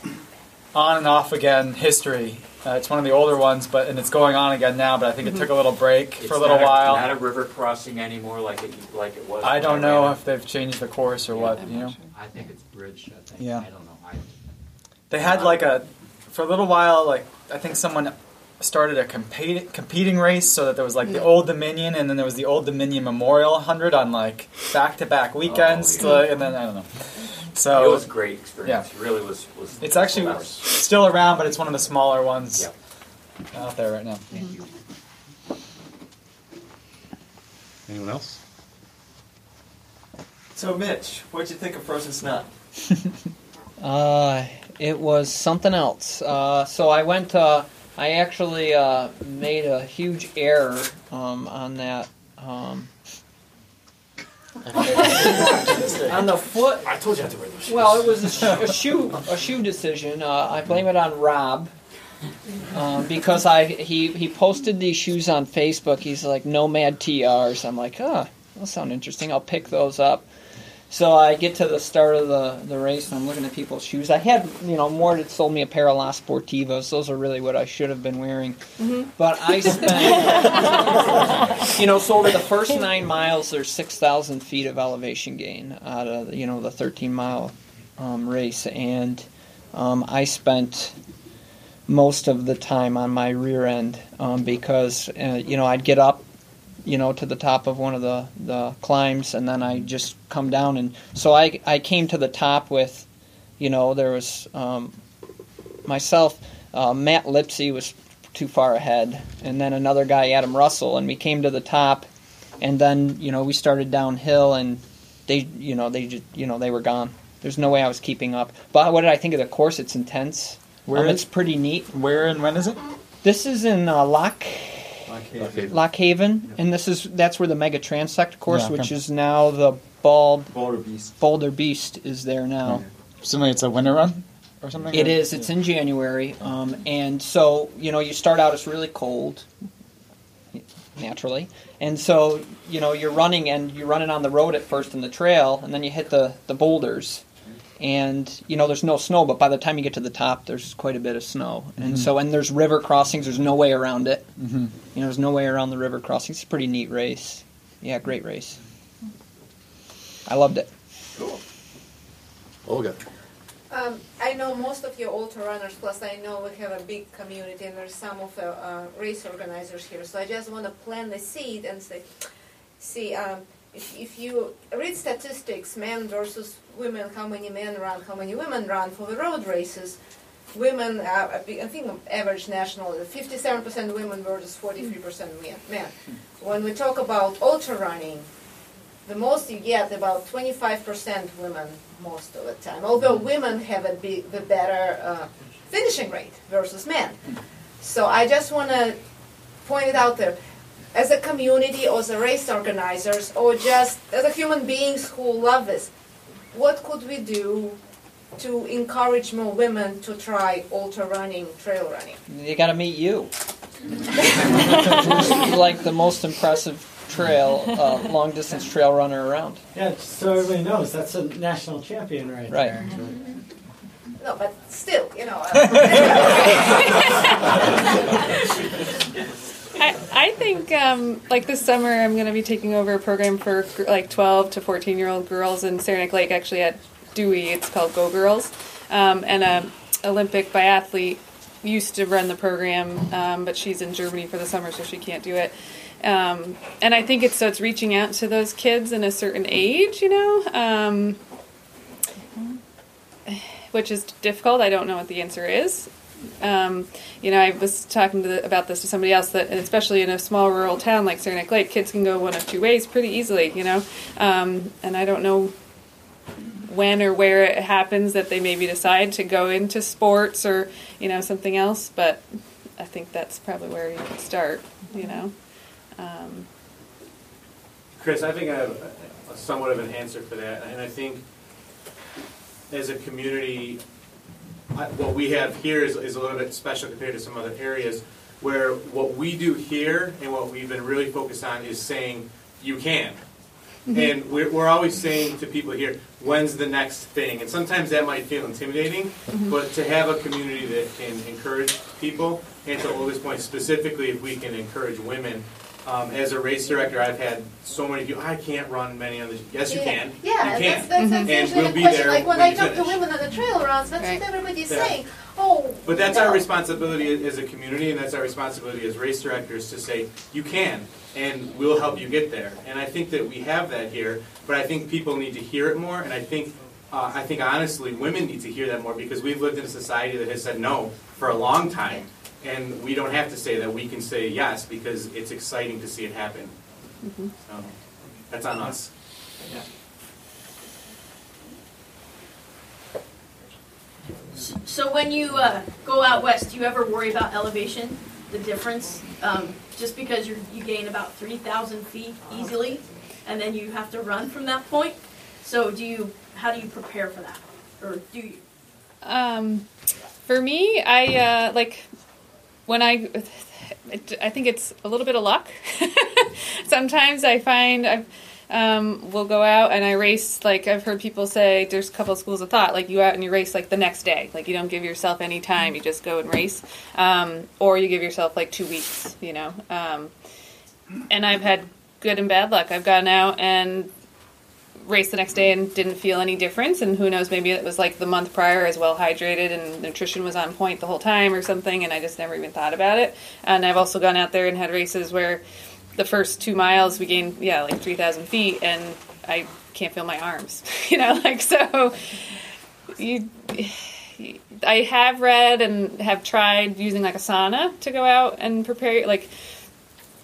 on and off again history. Uh, it's one of the older ones, but and it's going on again now. But I think it took a little break It's for a little not while. Not a river crossing anymore like it like it was. I don't know if they've changed the course or what. You know, I think it's bridge. I think. Yeah. I don't know. I, they had like a for a little while. Like I think someone started a competi- competing race so that there was like the Old Dominion and then there was the Old Dominion Memorial 100 on like back to back weekends, Oh, yeah. like, and then I don't know. So it was a great experience. It really was. was It's actually was- still around, but it's one of the smaller ones Yeah. out there right now. Thank you. Anyone else? So, Mitch, what'd you think of Frozen Snot? Uh, it was something else. Uh, so I went. Uh, I actually uh, made a huge error um, on that. Um, on the foot. I told you not to wear those shoes. Well, it was a, sh- a shoe a shoe decision. Uh, I blame it on Rob um, because I he he posted these shoes on Facebook. He's like Nomad TRs. I'm like, oh, those sound interesting. I'll pick those up. So I get to the start of the, the race and I'm looking at people's shoes. I had, you know, Mort had sold me a pair of La Sportivas. Those are really what I should have been wearing. But I spent, you know, so over the first nine miles, there's 6,000 feet of elevation gain out of, you know, the 13 mile um, race. And um, I spent most of the time on my rear end um, because, uh, you know, I'd get up you know, to the top of one of the, the climbs, and then I just come down. And so I, I came to the top with, you know, there was um, myself, uh, Matt Lipsy was too far ahead, and then another guy, Adam Russell, and we came to the top, and then you know we started downhill, and they, you know, they just, you know, they were gone. There's no way I was keeping up. But what did I think of the course? It's intense. Where um, is- it's pretty neat. Where and when is it? This is in uh, Lock Lock Haven. Lock Haven, and this is that's where the Megatransect course, Yeah, okay. which is now the Bald Boulder Beast. Boulder Beast, is there now. Assuming it's a winter run or something. It or- is. It's in January, um, and so you know you start out it's really cold, naturally, and so you know you're running and you're running on the road at first in the trail, and then you hit the the boulders, and you know there's no snow, but by the time you get to the top, there's quite a bit of snow, and Mhm. so and there's river crossings. There's no way around it. Mhm. You know, there's no way around the river crossings. It's a pretty neat race. Yeah, great race. I loved it. Cool olga. Um, I know most of your ultra runners, plus I know we have a big community and there's some of the uh, race organizers here. So I just want to plant the seed and say, see, um, if, if you read statistics, men versus women, how many men run, how many women run for the road races, women, I think average national, 57% women versus 43% men- men. When we talk about ultra running, the most you get about 25% women most of the time. Although women have a big, the better uh, finishing rate versus men. So I just want to point it out there. As a community, or as a race organizers, or just as a human beings who love this, what could we do to encourage more women to try ultra running, trail running? You got to meet you. like the most impressive trail, uh, long distance trail runner around. Yeah, so everybody knows, that's a national champion right, Right. there. No, but still, you know. I, I think um, like this summer I'm going to be taking over a program for like 12 to 14 year old girls in Saranac Lake actually at Dewey. It's called Go Girls. Um, and a Olympic biathlete used to run the program um, but she's in Germany for the summer so she can't do it. Um, and I think it's so it's reaching out to those kids in a certain age you know? Um, which is difficult. I don't know what the answer is um, you know, I was talking the, about this to somebody else that, especially in a small rural town like Saranac Lake, kids can go one of two ways pretty easily. You know, um, and I don't know when or where it happens that they maybe decide to go into sports or you know something else. But I think that's probably where you could start. You know. Um, Chris, I think I have a somewhat of an answer for that, and I think as a community, I- what we have here is, is a little bit special compared to some other areas, where what we do here and what we've been really focused on is saying, you can. Mhm. And we're, we're always saying to people here, when's the next thing? And sometimes that might feel intimidating, Mhm. but to have a community that can encourage people, and to Olga's point, specifically if we can encourage women, um, as a race director, I've had so many people, I can't run many on the, yes you Yeah. can. Yeah, you that's, can. that's, that's And usually we'll the be question. there Like when, when I you talk to finish. women on the trail runs, that's what everybody's Yeah. saying. Oh, But that's no. our responsibility as a community, and that's our responsibility as race directors to say, you can, and we'll help you get there. And I think that we have that here, but I think people need to hear it more, and I think, uh, I think honestly, women need to hear that more, because we've lived in a society that has said no for a long time, and we don't have to say that, we can say yes, because it's exciting to see it happen. Mhm. So, that's on us. So when you uh, go out west, do you ever worry about elevation, the difference? Um, just because you you gain about 3,000 feet easily, and then you have to run from that point. So do you? How do you prepare for that, or do you? Um, for me, I uh, like when I. I think it's a little bit of luck. Sometimes I find I've, um, we'll go out and I race. Like I've heard people say, there's a couple of schools of thought. Like you out and you race like the next day. Like you don't give yourself any time. You just go and race, um, or you give yourself like two weeks. You know. Um, and I've had good and bad luck. I've gone out and raced the next day and didn't feel any difference and who knows maybe it was like the month prior as well hydrated and nutrition was on point the whole time or something and I just never even thought about it and I've also gone out there and had races where the first two miles we gained yeah like three thousand feet, and I can't feel my arms. you know, like so you. I have read and have tried using like a sauna to go out and prepare like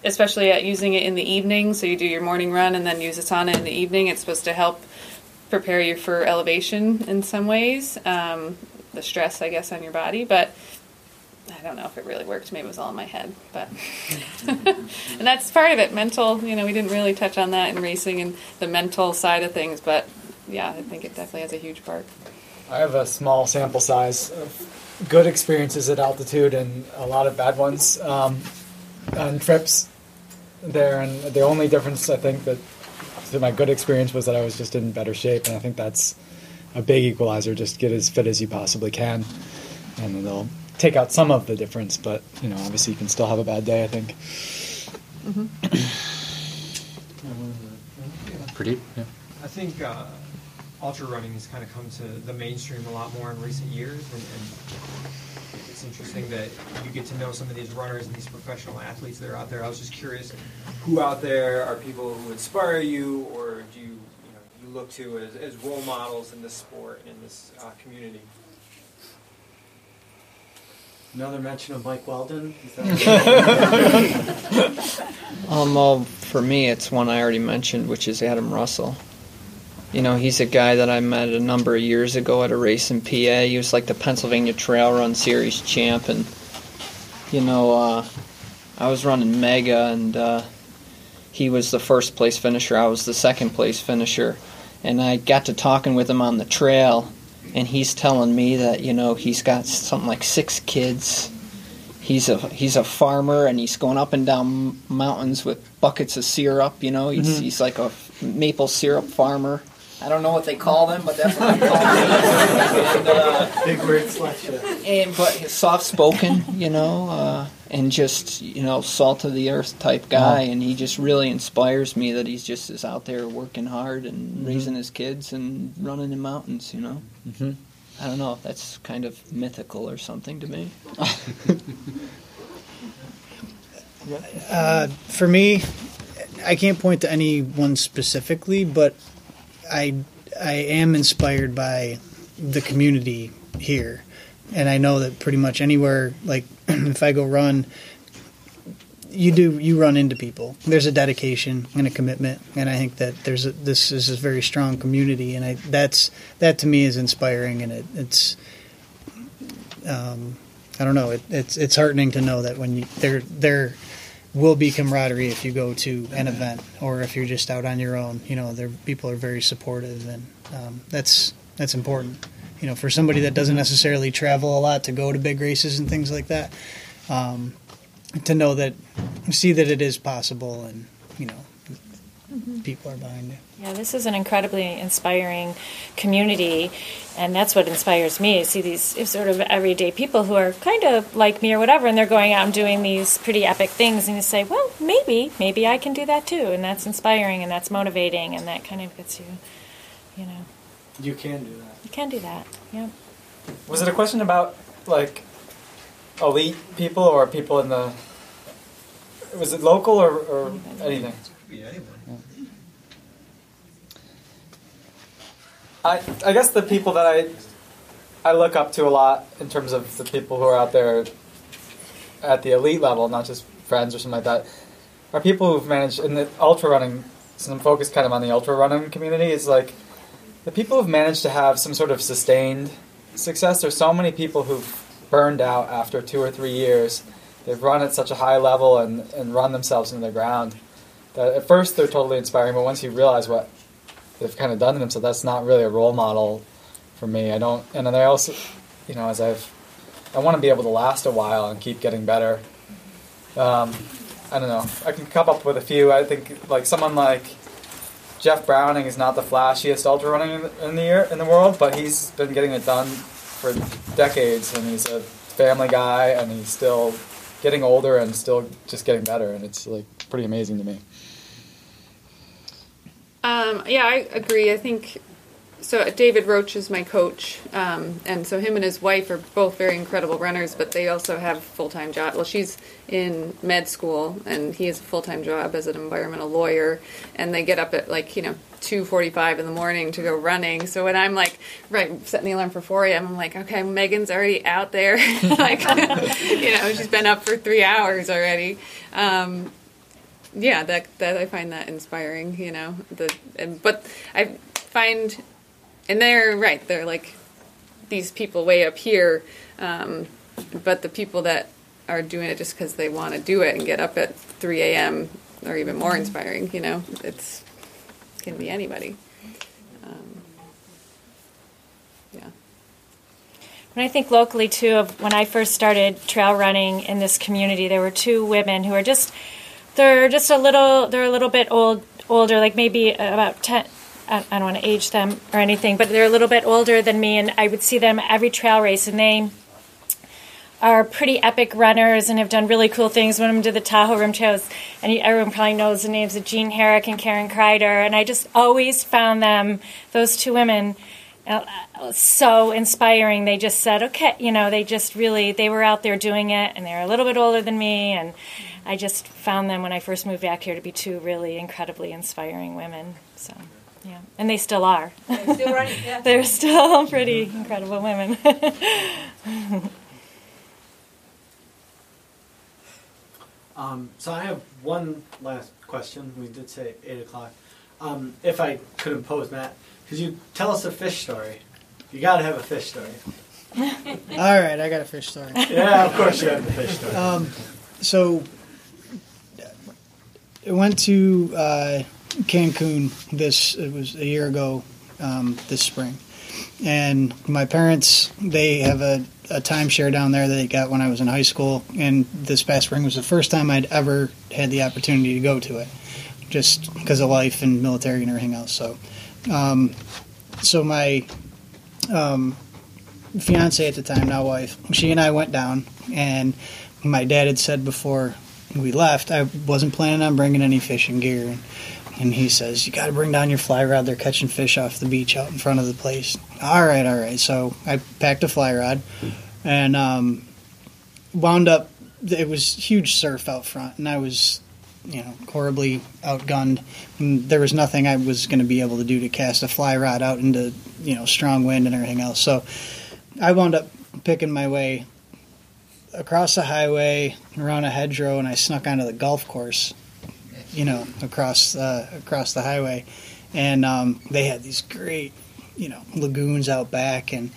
especially at using it in the evening. So you do your morning run and then use a sauna in the evening. It's supposed to help prepare you for elevation in some ways um, the stress i guess on your body. But i don't know if it really worked. Maybe it was all in my head. But and that's part of it. Mental you know we didn't really touch on that in racing and the mental side of things. But yeah i think it definitely has a huge part. I have a small sample size of good experiences at altitude and a lot of bad ones um, on trips there. And the only difference I think that to my good experience was that I was just in better shape, and I think that's a big equalizer. Just get as fit as you possibly can, and it'll take out some of the difference. But you know, obviously, you can still have a bad day. I think. Pretty. Yeah. I think uh, ultra running has kind of come to the mainstream a lot more in recent years, and, and it's interesting that you get to know some of these runners and these professional athletes that are out there. I was just curious, who out there are people who inspire you, or do you, you know, you look to as, as role models in this sport in this uh, community? Another mention of Mike Weldon. Is that- Um, well, for me, it's one I already mentioned, which is Adam Russell. You know, he's a guy that I met a number of years ago at a race in PA. He was like the Pennsylvania Trail Run Series champ, and you know, uh, I was running Mega, and uh, he was the first place finisher. I was the second place finisher, and I got to talking with him on the trail, and he's telling me that you know he's got something like six kids. He's a he's a farmer, and he's going up and down mountains with buckets of syrup. You know, he's Mhm. he's like a maple syrup farmer. I don't know what they call them, but that's what they call them. uh, Big weird selection. and but soft spoken, you know, uh, and just you know salt of the earth type guy, and he just really inspires me that he's just is out there working hard and Mhm. raising his kids and running the mountains, you know. Mhm. I don't know. That's kind of mythical or something to me. Uh, for me, I can't point to anyone specifically, but I I am inspired by the community here, and I know that pretty much anywhere, like if I go run, you do you run into people. There's a dedication and a commitment, and I think that there's a, this is a very strong community, and I that's that to me is inspiring, and it, it's. Um, I don't know. It, it's it's heartening to know that when you there there will be camaraderie if you go to an event or if you're just out on your own. You know, people are very supportive, and um, that's that's important. You know, for somebody that doesn't necessarily travel a lot to go to big races and things like that, um, to know that see that it is possible, and you know, people are behind you. Yeah, this is an incredibly inspiring community, and that's what inspires me to see these sort of everyday people who are kind of like me or whatever, and they're going out and doing these pretty epic things, and you say, well, maybe, maybe I can do that too, and that's inspiring, and that's motivating, and that kind of gets you, you know, You can do that. you can do that. Yeah. Was it a question about like elite people or people in the? Was it local or, or anything? I I guess the people that I I look up to a lot in terms of the people who are out there at the elite level, not just friends or something like that, are people who've managed in the ultra running. So I'm focused kind of on the ultra running community. Is like the people who've managed to have some sort of sustained success. There's so many people who've burned out after two or three years. They've run at such a high level and, and run themselves into the ground that at first they're totally inspiring, but once you realize what they've kind of done to so that's not really a role model for me. I don't, and then I also, you know, as I've, I want to be able to last a while and keep getting better. Um, I don't know. I can come up with a few. I think like someone like Jeff Browning is not the flashiest ultra running in the year, in the world, but he's been getting it done for decades, and he's a family guy, and he's still getting older and still just getting better, and it's like pretty amazing to me. Um, yeah, I agree. I think so David Roche is my coach, um, and so him and his wife are both very incredible runners, but they also have full time job. Well, she's in med school, and he has a full time job as an environmental lawyer, and they get up at like you know two forty five in the morning to go running. So when I'm like right setting the alarm for four a.m., I'm like, okay, Megan's already out there, like you know she's been up for three hours already. Um, yeah, that that I find that inspiring. You know the and but I find and they're right. They're like these people way up here, um, but the people that are doing it just because they want to do it and get up at 3 a.m. are even more inspiring. You know, it's can be anybody. Um, yeah. When I think locally too, of when I first started trail running in this community, there were two women who are just they're just a little they're a little bit old older, like maybe about ten. I don't want to age them or anything, but they're a little bit older than me, and I would see them every trail race, and they are pretty epic runners and have done really cool things. One of them did the Tahoe Rim Trails, and everyone probably knows the names of Jean Herrick and Karen Kreider, and I just always found them, those two women, uh, so inspiring. They just said, okay, you know, they just really, they were out there doing it, and they're a little bit older than me, and I just found them when I first moved back here to be two really incredibly inspiring women. So. Yeah, and they still are. They're still running, yeah. They're still pretty incredible women. Um, so I have one last question. We did say eight o'clock. Um, if I could impose, Matt, could you tell us a fish story? You got to have a fish story. All right, I got a fish story. Yeah, of course you have the fish story. Um, so I went to uh, Cancun. This it was a year ago um, this spring, and my parents they have a, a timeshare down there that they got when I was in high school, and this past spring was the first time I'd ever had the opportunity to go to it, just because of life and military and everything else. So, um, so my um, fiance at the time, now wife, she and I went down, and my dad had said before we left, I wasn't planning on bringing any fishing gear. And, and he says, You got to bring down your fly rod. They're catching fish off the beach out in front of the place. All right, all right. So I packed a fly rod and um, wound up, it was huge surf out front, and I was, you know, horribly outgunned. There was nothing I was going to be able to do to cast a fly rod out into, you know, strong wind and everything else. So I wound up picking my way across the highway, around a hedgerow, and I snuck onto the golf course. You know, across uh, across the highway, and um, they had these great, you know, lagoons out back, and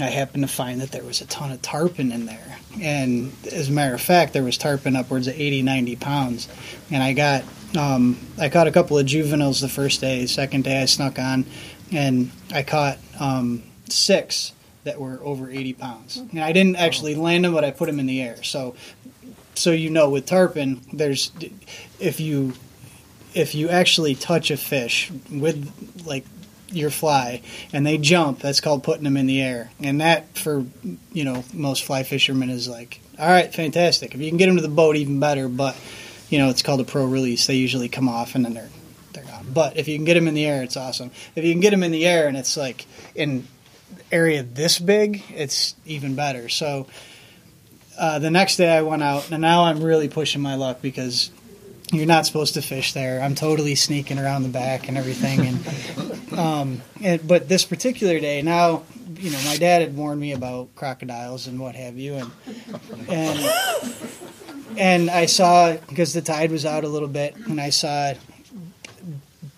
I happened to find that there was a ton of tarpon in there. And as a matter of fact, there was tarpon upwards of 80, 90 pounds. And I got, um, I caught a couple of juveniles the first day. The second day I snuck on, and I caught um, six that were over 80 pounds. And I didn't actually land them, but I put them in the air. So, so you know, with tarpon, there's if you if you actually touch a fish with like your fly and they jump, that's called putting them in the air. And that for you know most fly fishermen is like, all right, fantastic. If you can get them to the boat, even better. But you know, it's called a pro release. They usually come off and then they're they're gone. But if you can get them in the air, it's awesome. If you can get them in the air and it's like in area this big, it's even better. So uh, the next day I went out, and now I'm really pushing my luck because you're not supposed to fish there. I'm totally sneaking around the back and everything. And, um, and but this particular day, now you know, my dad had warned me about crocodiles and what have you, and and and I saw because the tide was out a little bit, and I saw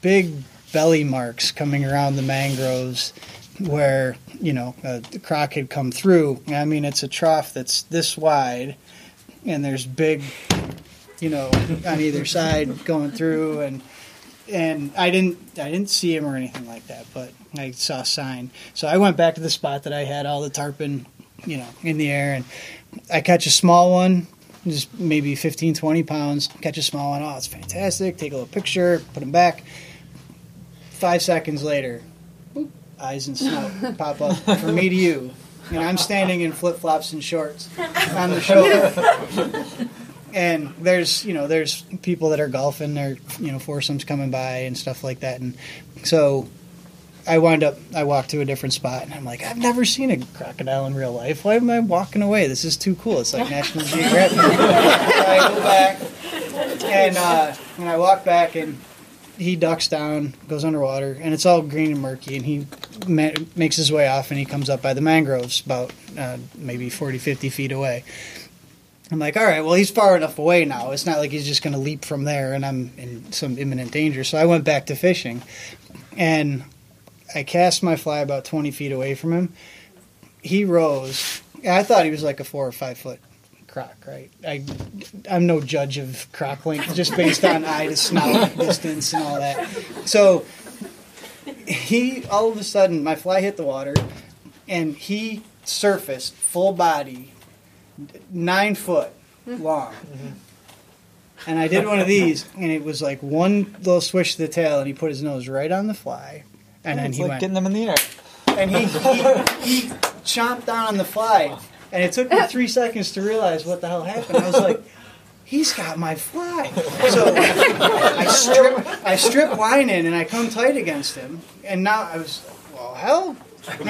big belly marks coming around the mangroves where you know a croc had come through. I mean, it's a trough that's this wide, and there's big, you know, on either side going through, and and I didn't I didn't see him or anything like that, but I saw a sign. So I went back to the spot that I had all the tarpon, you know, in the air, and I catch a small one. Just maybe 15, 20 pounds. Catch a small one. Oh, it's fantastic. Take a little picture, put them back. Five seconds later, eyes and snout pop up from me to you. And I'm standing in flip flops and shorts on the shoulder. And there's you know there's people that are golfing, there you know foursomes coming by and stuff like that, and so I wind up, I walk to a different spot, and I'm like, I've never seen a crocodile in real life. Why am I walking away? This is too cool. It's like National Geographic. so I go back, and uh, when I walk back, and he ducks down, goes underwater, and it's all green and murky, and he ma- makes his way off, and he comes up by the mangroves about uh, maybe 40, 50 feet away. I'm like, all right, well, he's far enough away now. It's not like he's just going to leap from there, and I'm in some imminent danger. So I went back to fishing, and I cast my fly about 20 feet away from him. He rose. I thought he was like a four or five foot croc, right? I, I'm no judge of croc length, just based on eye to snout distance and all that. So he, all of a sudden, my fly hit the water, and he surfaced full body, nine foot mm-hmm. long. Mm-hmm. And I did one of these, and it was like one little swish to the tail, and he put his nose right on the fly, and oh, then it's he like went, getting them in the air. and he, he he chomped down on the fly, and it took me three seconds to realize what the hell happened. I was like, "He's got my fly." So I strip I strip line in, and I come tight against him, and now I was well, hell. and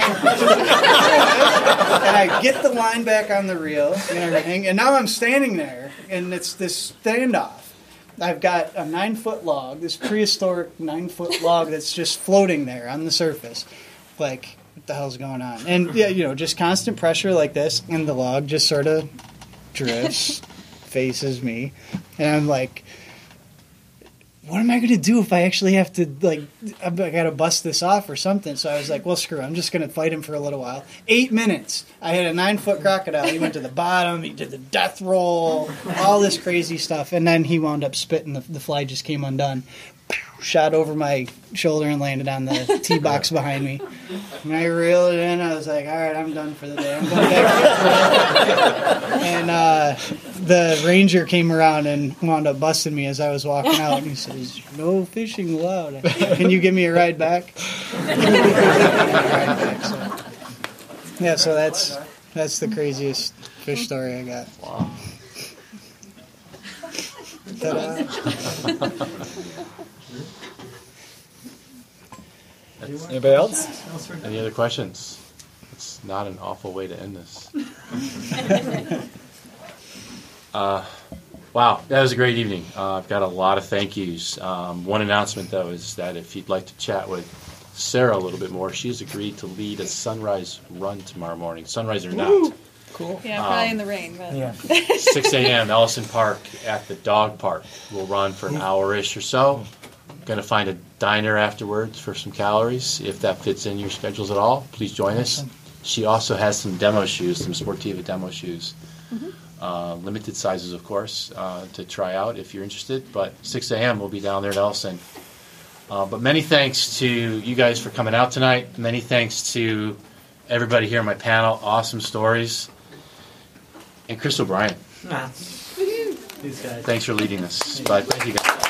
I get the line back on the reel and everything, and now I'm standing there, and it's this standoff. I've got a nine foot log, this prehistoric nine foot log that's just floating there on the surface. Like, what the hell's going on? And yeah, you know, just constant pressure like this, and the log just sort of drifts, faces me, and I'm like, what am I going to do if I actually have to like I got to bust this off or something? So I was like, well, screw. it. I'm just going to fight him for a little while. Eight minutes. I had a nine foot crocodile. He went to the bottom. He did the death roll, all this crazy stuff, and then he wound up spitting. The, the fly just came undone. Shot over my shoulder and landed on the tee box behind me. And I reeled it in. I was like, all right, I'm done for the day. I'm going back. and uh, the ranger came around and wound up busting me as I was walking out. And he says, "No fishing allowed. Can you give me a ride back?" yeah, so that's that's the craziest fish story I got. Wow. Ta-da. Anybody else? Any other questions? It's not an awful way to end this. Uh, wow, that was a great evening. Uh, I've got a lot of thank yous. Um, one announcement, though, is that if you'd like to chat with Sarah a little bit more, she's agreed to lead a sunrise run tomorrow morning, sunrise or not. Cool. Yeah, probably in the rain, but 6 a.m. Ellison Park at the dog park. We'll run for an hour-ish or so. Going to find a diner afterwards for some calories. If that fits in your schedules at all, please join us. She also has some demo shoes, some Sportiva demo shoes. Uh, limited sizes, of course, uh, to try out if you're interested. But 6 a.m. we'll be down there at Ellison. Uh, but many thanks to you guys for coming out tonight. Many thanks to everybody here on my panel. Awesome stories. And Chris O'Brien. Ah. These guys. Thanks for leading us. Bye. thank you guys.